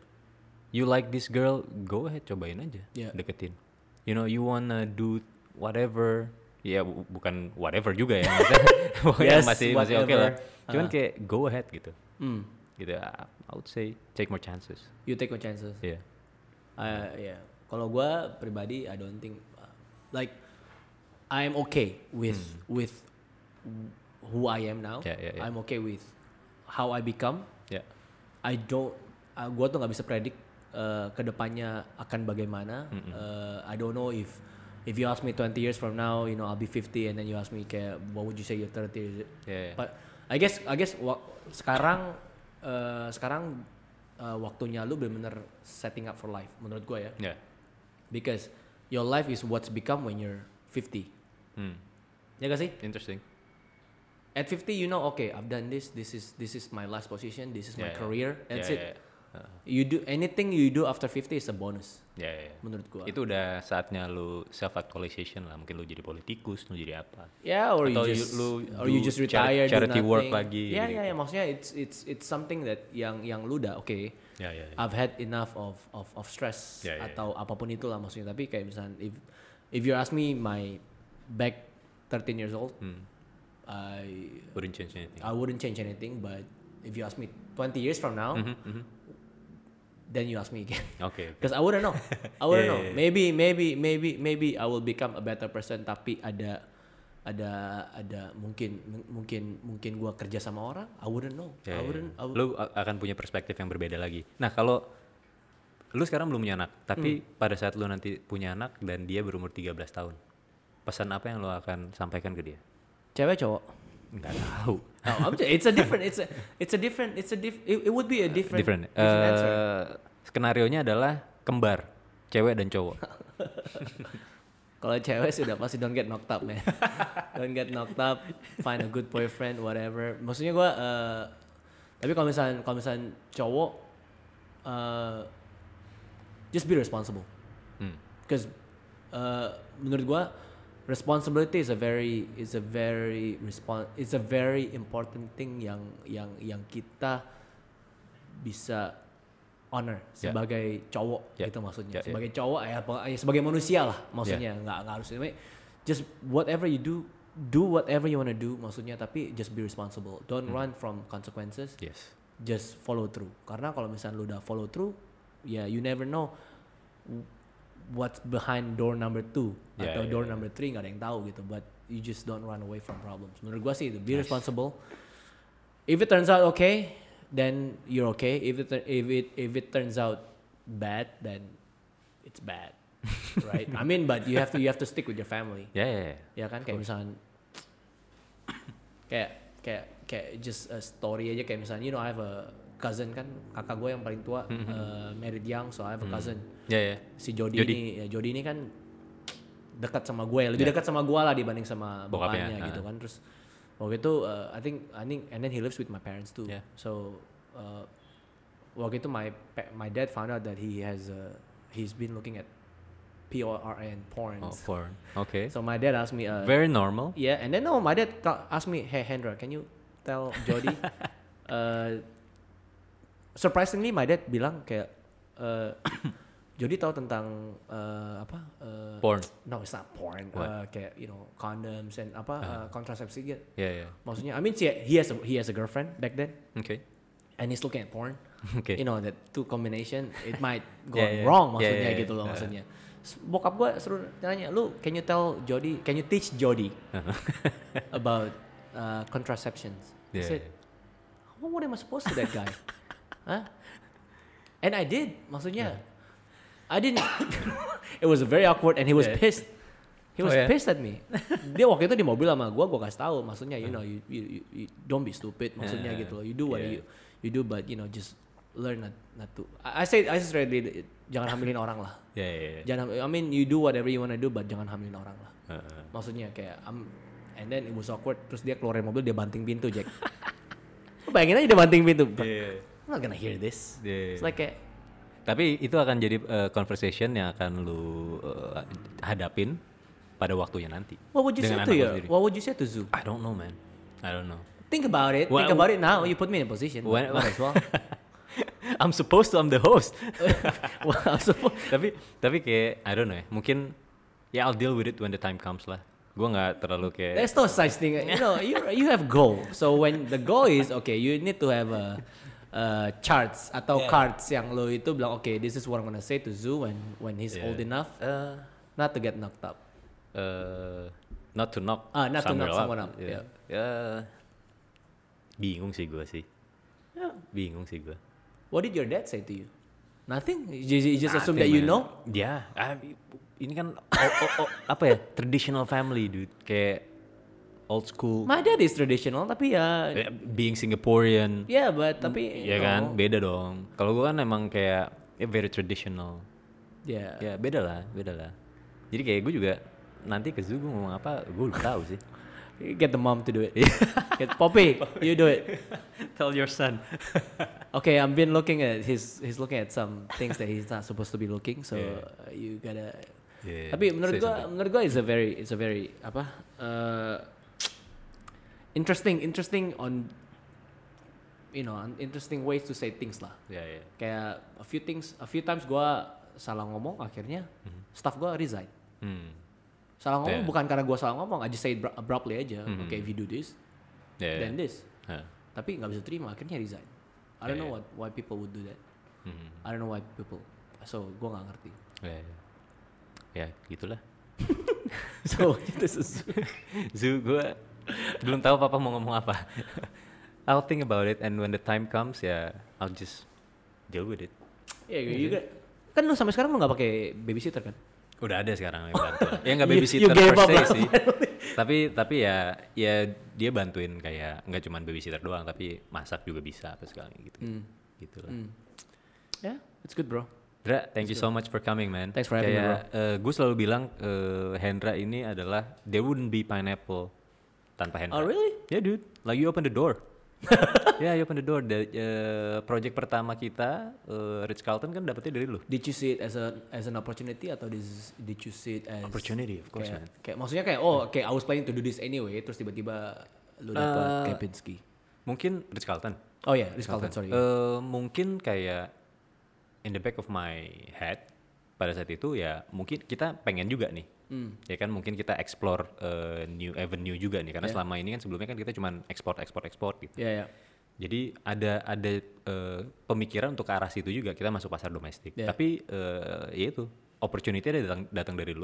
A: You like this girl, go ahead cobain aja.
B: Yeah.
A: Deketin. You know, you wanna do whatever. Ya bu- bukan whatever juga ya. <laughs> <laughs>
B: Yes,
A: masih masih oke lah.
B: whatever.
A: Cuman
B: Ah.
A: kayak go ahead gitu.
B: Hmm.
A: Gitu. I I would say take more chances.
B: you take your chances
A: Yeah.
B: Uh, yeah. Kalau gua pribadi, I don't think uh, like I'm okay with with who I am now.
A: Yeah, yeah, yeah.
B: I'm okay with how I become.
A: Ya.
B: I don't. Uh, gua tuh nggak bisa predik uh, ke depannya akan bagaimana. Uh, I don't know if if you ask me 20 years from now, you know, I'll be 50, and then you ask me kayak, what would you say you're 30? Is it-
A: Yeah, yeah.
B: But I guess I guess sekarang uh, sekarang uh, waktunya lu bener-bener setting up for life menurut gue ya.
A: Yeah.
B: Because your life is what's become when you're 50.
A: Hmm.
B: Ya gak sih?
A: Interesting.
B: At 50 you know okay, I've done this, this is this is my last position, this is my
A: Yeah, yeah.
B: career. That's
A: Yeah,
B: it.
A: yeah, yeah. Uh,
B: You do anything you do after 50 is a bonus
A: ya, ya, ya.
B: menurut gua.
A: Itu udah saatnya lu self actualization lah. Mungkin lu jadi politikus, lu jadi apa.
B: Yeah, or
A: Atau
B: you
A: you-
B: just
A: lu
B: or you just retire do
A: charity work lagi,
B: Yeah,
A: gitu.
B: yeah, yeah. Maksudnya it's it's it's something that yang yang lu udah oke.
A: Ya, ya, ya.
B: I've had enough of of of stress
A: Yeah, yeah,
B: atau apa pun itulah maksudnya. Tapi kayak misalnya if if you ask me my back 13 years old,
A: Hmm.
B: I
A: Wouldn't change anything.
B: I wouldn't change anything. But if you ask me 20 years from now,
A: Mhm, mhm.
B: Then you ask me again. <laughs>
A: Oke.
B: Because I wouldn't know. I wouldn't
A: Yeah,
B: know.
A: yeah, yeah.
B: Maybe, maybe, maybe, maybe I will become a better person. Tapi ada, ada, ada mungkin, mungkin, mungkin gua kerja sama orang. I wouldn't know.
A: Ya,
B: I wouldn't. I
A: ya.
B: would-
A: Lu akan punya perspektif yang berbeda lagi. Nah, kalau lu sekarang belum punya anak, tapi
B: Hmm.
A: pada saat lu nanti punya anak dan dia berumur 13 tahun. Pesan apa yang lu akan sampaikan ke dia?
B: Cewek cowok.
A: Enggak tahu.
B: No, I'm just, it's a different. It's a, it's a different. It's a diff. It, it would be a different.
A: Different.
B: different answer.
A: Eh, skenario-nya adalah kembar, cewek dan cowok. <laughs>
B: Kalau cewek sudah pasti don't get knocked up man. <laughs> don't get knocked up, find a good boyfriend, whatever. Maksudnya gua eh, tapi kalau misalnya kalau misalnya cowok eh, just be responsible.
A: Hmm.
B: Because uh, menurut gua responsibility is a very is a very respon it's a very important thing yang yang yang kita bisa honor sebagai cowok
A: Ya.
B: gitu maksudnya
A: Ya, ya.
B: sebagai cowok ya, ya sebagai manusia lah maksudnya nggak nggak harus ini just whatever you do do whatever you wanna do maksudnya tapi just be responsible don't
A: Hmm.
B: run from consequences
A: Yes.
B: just follow through karena kalau misalnya lu udah follow through ya you never know what's behind door number two
A: Yeah,
B: atau
A: yeah,
B: door
A: yeah.
B: number three nggak ada yang tahu gitu. But you just don't run away from problems. Menurut gua sih itu be
A: Nice.
B: responsible. If it turns out okay then you're okay. If it if it if it turns out bad then it's bad <laughs> right? I mean but you have to you have to stick with your family.
A: Ya, ya, ya.
B: ya kan? Kayak misalnya kayak kayak kayak just a story aja. Kayak misalnya you know I have a cousin kan kakak gue yang paling tua uh, married young so I have a cousin
A: Ya, ya.
B: si Jody,
A: Jody.
B: ini ya Jody ini kan dekat sama gue lebih dekat sama gue lah dibanding sama bapaknya gitu
A: ah.
B: kan terus waktu itu uh, I think I think and then he lives with my parents too
A: Yeah.
B: so uh, waktu itu my my dad found out that he has uh, he's been looking at P O R N porn
A: Oh, porn. Oke.
B: so my dad asked me uh,
A: Very normal.
B: Yeah, and then no, my dad asked me, "Hey Hendra, can you tell Jody?" <laughs> uh, surprisingly, my dad bilang kayak, uh, <coughs> Jody tahu tentang uh, apa? Uh,
A: Porn.
B: No, it's not porn.
A: What?
B: Uh, kayak you know condoms and apa uh, contracepsi gitu.
A: Ya, ya.
B: Maksudnya, I mean, he, he has a, he has a girlfriend back then,
A: Oke.
B: and he's looking at porn. <laughs>
A: Oke.
B: You know that two combination, it <laughs> might go
A: Yeah, yeah.
B: wrong
A: Yeah,
B: maksudnya
A: yeah, yeah.
B: gitu loh
A: Uh.
B: maksudnya. S- Bokap gue seru nanya, lu can you tell Jody, can you teach Jody <laughs> about uh, contraceptions? I
A: Yeah,
B: said, "Well, what am I supposed to that guy? Huh? And I did, maksudnya. I didn't. <coughs> it was very awkward and he was
A: Yeah.
B: pissed. He
A: Oh,
B: was
A: yeah?
B: pissed at me. Dia waktu itu di mobil sama gua, gua kasih tahu, maksudnya you know, you, you, you, you don't be stupid, maksudnya
A: Yeah.
B: gitu loh. You do what
A: Yeah.
B: you you do, but you know, just learn not, not to. I, I say I say really jangan hamilin orang lah.
A: Ya, ya, ya.
B: Jangan I mean you do whatever you wanna do but jangan hamilin orang lah.
A: Heeh.
B: Maksudnya kayak um, and then it was awkward terus dia keluarin mobil dia banting pintu Jack. <laughs> Bayangin aja dia banting pintu.
A: Iya.
B: I'm not gonna hear this.
A: Iya.
B: It's like kayak
A: Tapi itu akan jadi uh, conversation yang akan lu uh, hadapin pada waktunya nanti.
B: what would you say
A: Dengan
B: to
A: anak lu
B: you?
A: sendiri.
B: What would you say to Zoo?
A: I don't know, man. I don't know.
B: Think about it.
A: Well,
B: Think about it now. You put me in a position.
A: when-
B: Might as well. <laughs>
A: I'm supposed to, I'm the host. <laughs>
B: well, I'm supposed- <laughs>
A: tapi tapi kayak I don't know ya. Mungkin ya I'll deal with it when the time comes lah. Gue nggak terlalu kayak
B: There's no such thing. You know, you you have goal. So when the goal is okay, you need to have a uh, charts atau cards yang lo itu bilang okay, this is what I'm gonna say to Zoo when when he's
A: Yeah.
B: old enough
A: uh,
B: not to get knocked up.
A: uh, not to knock
B: Ah, not to knock
A: somewhere
B: someone up,
A: Ya. Ya, bingung sih gue sih.
B: Yeah.
A: Bingung sih gue.
B: What did your dad say to you? Nothing. You just, you just assume that you know.
A: Ya, ah, ini kan o- o- o- apa ya traditional family dude kayak old school
B: My dad is traditional tapi ya
A: Eh, being Singaporean
B: yeah, but tapi
A: ya
B: you
A: kan
B: know,
A: beda dong kalau gue kan emang kayak ya very traditional
B: Yeah.
A: ya beda lah beda lah jadi kayak gue juga nanti ke zoo gue ngomong apa gue belum tahu sih <laughs>
B: Get the mom to do it. <laughs> Get Poppy, you do it. <laughs>
A: tell your son
B: Okay, I've been looking at he's he's looking at some things that he's not supposed to be looking, so
A: Yeah.
B: you gotta.
A: Yeah,
B: Tapi menurut gua,
A: something.
B: menurut gua is a very, it's a very apa? Uh, interesting, interesting on, you know, interesting ways to say things lah.
A: ya ya
B: Kayak a few things, a few times gua salah ngomong, akhirnya staff gua resign.
A: hmm.
B: Salah ngomong
A: Yeah.
B: bukan karena gua salah ngomong, I just say it abru- abruptly aja. Okay, if you do this,
A: ya.
B: then this.
A: Hah.
B: Tapi nggak bisa terima, akhirnya resign. I don't
A: Yeah,
B: know what why people would do that.
A: Hmm.
B: I don't know why people. So gue nggak ngerti.
A: ya ya. ya gitulah <laughs>
B: So this is <laughs>
A: zoo gue belum tahu papa mau ngomong apa I'll think about it and when the time comes ya I'll just deal with it
B: ya you got- kan lu sampai sekarang lu nggak pakai babysitter kan?
A: Udah ada sekarang yang bantu. <laughs> ya nggak
B: You-
A: babysitter
B: you gave
A: per se sih. tapi tapi ya ya dia bantuin kayak nggak cuma babysitter doang tapi masak juga bisa apa sekali gitu.
B: Hmm.
A: Gitu lah.
B: Yeah, it's good bro.
A: Dra, thank you so much for coming man.
B: Thanks for having me,
A: Kayak, eh, gue selalu bilang eh, Hendra ini adalah there wouldn't be pineapple tanpa Hendra.
B: Oh really?
A: Yeah dude, like you open the door. <laughs> yeah, you open the door. The, eh, project pertama kita eh, Ritz Carlton kan dapetnya dari lu.
B: Did you see it as a as an opportunity atau did, did you see it as
A: Opportunity, of course,
B: kayak,
A: man.
B: kayak maksudnya kayak oh kayak I was planning to do this anyway terus tiba-tiba lu dapet
A: Uh,
B: Kempinski.
A: Mungkin Ritz Carlton.
B: Oh ya, yeah, Ritz Carlton sorry.
A: Eh, mungkin kayak in the back of my head pada saat itu ya mungkin kita pengen juga nih
B: Hmm.
A: ya kan mungkin kita explore eh, new avenue juga nih karena
B: Yeah.
A: selama ini kan sebelumnya kan kita cuma ekspor ekspor ekspor gitu
B: Ya ya.
A: jadi ada ada eh, pemikiran untuk ke arah situ juga kita masuk pasar domestik
B: Yeah.
A: tapi eh, ya itu opportunity ada datang datang dari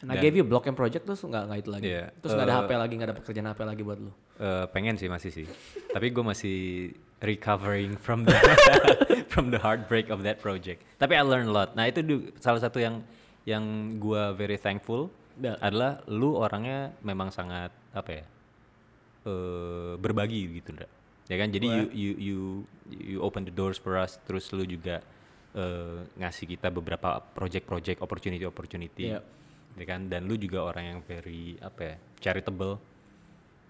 B: I
A: Dan-
B: gave you block and project terus nggak nggak itu lagi.
A: Iya.
B: Terus nggak ada
A: Eh,
B: HP lagi nggak ada pekerjaan HP lagi buat lu.
A: Eh, pengen sih masih sih <laughs> tapi gue masih recovering from the <laughs> from the heartbreak of that project tapi I learn a lot nah itu salah satu yang yang gue very thankful adalah lu orangnya memang sangat apa ya eh berbagi gitu Ndra. ya kan? Jadi you, you you you open the doors for us terus lu juga eh, ngasih kita beberapa project-project opportunity opportunity
B: Iya.
A: ya kan? Dan lu juga orang yang very apa ya charitable.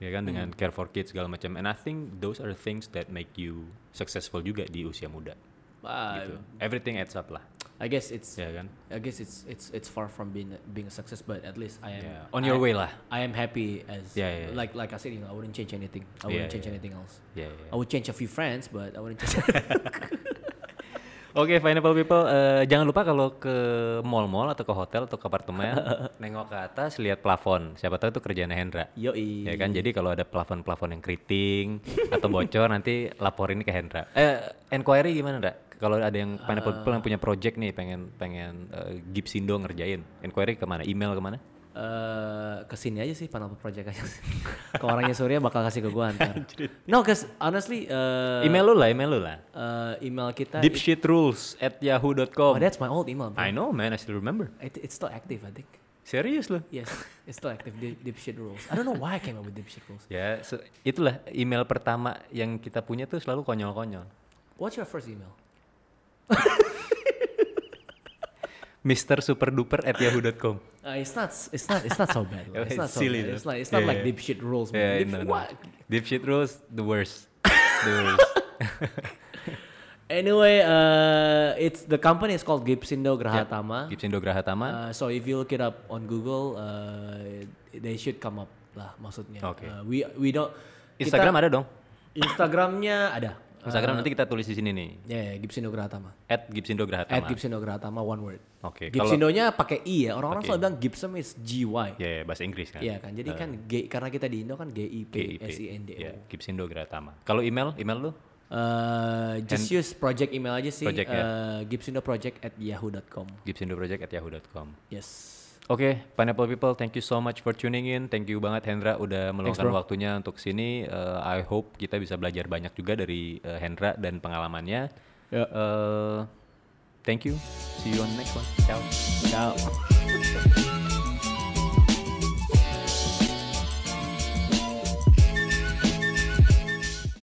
A: Ya kan? Dengan care for kids segala macam. And I think those are the things that make you successful juga di usia muda. Gitu. Everything adds up lah
B: I guess it's
A: ya kan
B: I guess it's it's it's far from being being a success, but at least I am
A: Yeah, on your
B: I-
A: way lah.
B: I am happy as
A: Yeah, yeah, yeah.
B: like like I said, you know, I wouldn't change anything. I
A: Yeah,
B: wouldn't change
A: yeah.
B: anything else.
A: ya ya
B: I would change a few friends, but I wouldn't change. <laughs>
A: Oke, pineapple people, eh, jangan lupa kalau ke mall-mall atau ke hotel atau ke apartemen, <laughs> nengok ke atas, lihat plafon. Siapa tahu itu kerjaan Hendra.
B: Yoi.
A: Ya kan, jadi kalau ada plafon-plafon yang keriting atau bocor, nanti laporin ke Hendra. Eh, inquiry gimana, Ndra? Kalau ada yang pineapple people yang punya project nih, pengen pengen uh, Gipsindo ngerjain, inquiry ke mana? Email ke mana?
B: Eh, ke sini aja sih Pineapple Project aja. <laughs> ke orangnya Surya bakal kasih ke gua ntar. no, cause honestly, uh,
A: email lu lah, email lu lah.
B: uh, email kita.
A: Deepshitrules at
B: oh,
A: yahoo.com.
B: that's my old email. Bro.
A: I know man, I still remember.
B: It, it's still active, I think.
A: Serius lu?
B: Yes, it's still active. Deep, dipshit rules. I don't know why I came up with dipshit rules.
A: Ya, so- itulah email pertama yang kita punya tuh selalu konyol-konyol.
B: What's your first email? <laughs>
A: Mr. Superduper at yahoo.com.
B: Uh, it's not. It's not. It's not so bad.
A: Oh, <laughs>
B: It's not
A: it's
B: so
A: silly
B: bad.
A: though.
B: It's not. It's not
A: Yeah,
B: like
A: yeah.
B: deep shit rules. Man.
A: Yeah,
B: Deep-
A: no, no.
B: what?
A: Deep shit rules, the worst. the <laughs> worst.
B: Anyway, uh, it's the company is called Gipsindo Grahatama.
A: Gipsindo Grahatama.
B: Uh, so if you look it up on Google, uh, they should come up lah maksudnya.
A: Oke.
B: Uh, we we don't.
A: Instagram
B: kita,
A: ada dong.
B: Instagramnya ada.
A: Instagram nanti kita tulis di sini nih.
B: Ya, yeah, Gipsindo Grahatama.
A: At Gipsindo Grahatama.
B: At Gipsindo Grahatama one word.
A: Oke, kalau
B: Gipsindonya pakai i ya. Orang-orang selalu bilang Gibson is GY.
A: ya ya, bahasa Inggris kan.
B: Iya kan. Jadi kan G, karena kita di Indo kan G I P. S I N D O.
A: Ya, Gipsindo Grahatama. Kalau email, email lu?
B: Uh, just use project email aja sih.
A: Project, ya.
B: uh, Gipsindo at yahoo.com.
A: Gipsindoproject at yahoo.com.
B: Yes.
A: Oke, Pineapple People, thank you so much for tuning in. Thank you banget Hendra udah meluangkan waktunya untuk sini. Uh, I hope kita bisa belajar banyak juga dari uh, Hendra dan pengalamannya.
B: Ya.
A: Uh, thank you. See you on the next one. Ciao.
B: Ciao.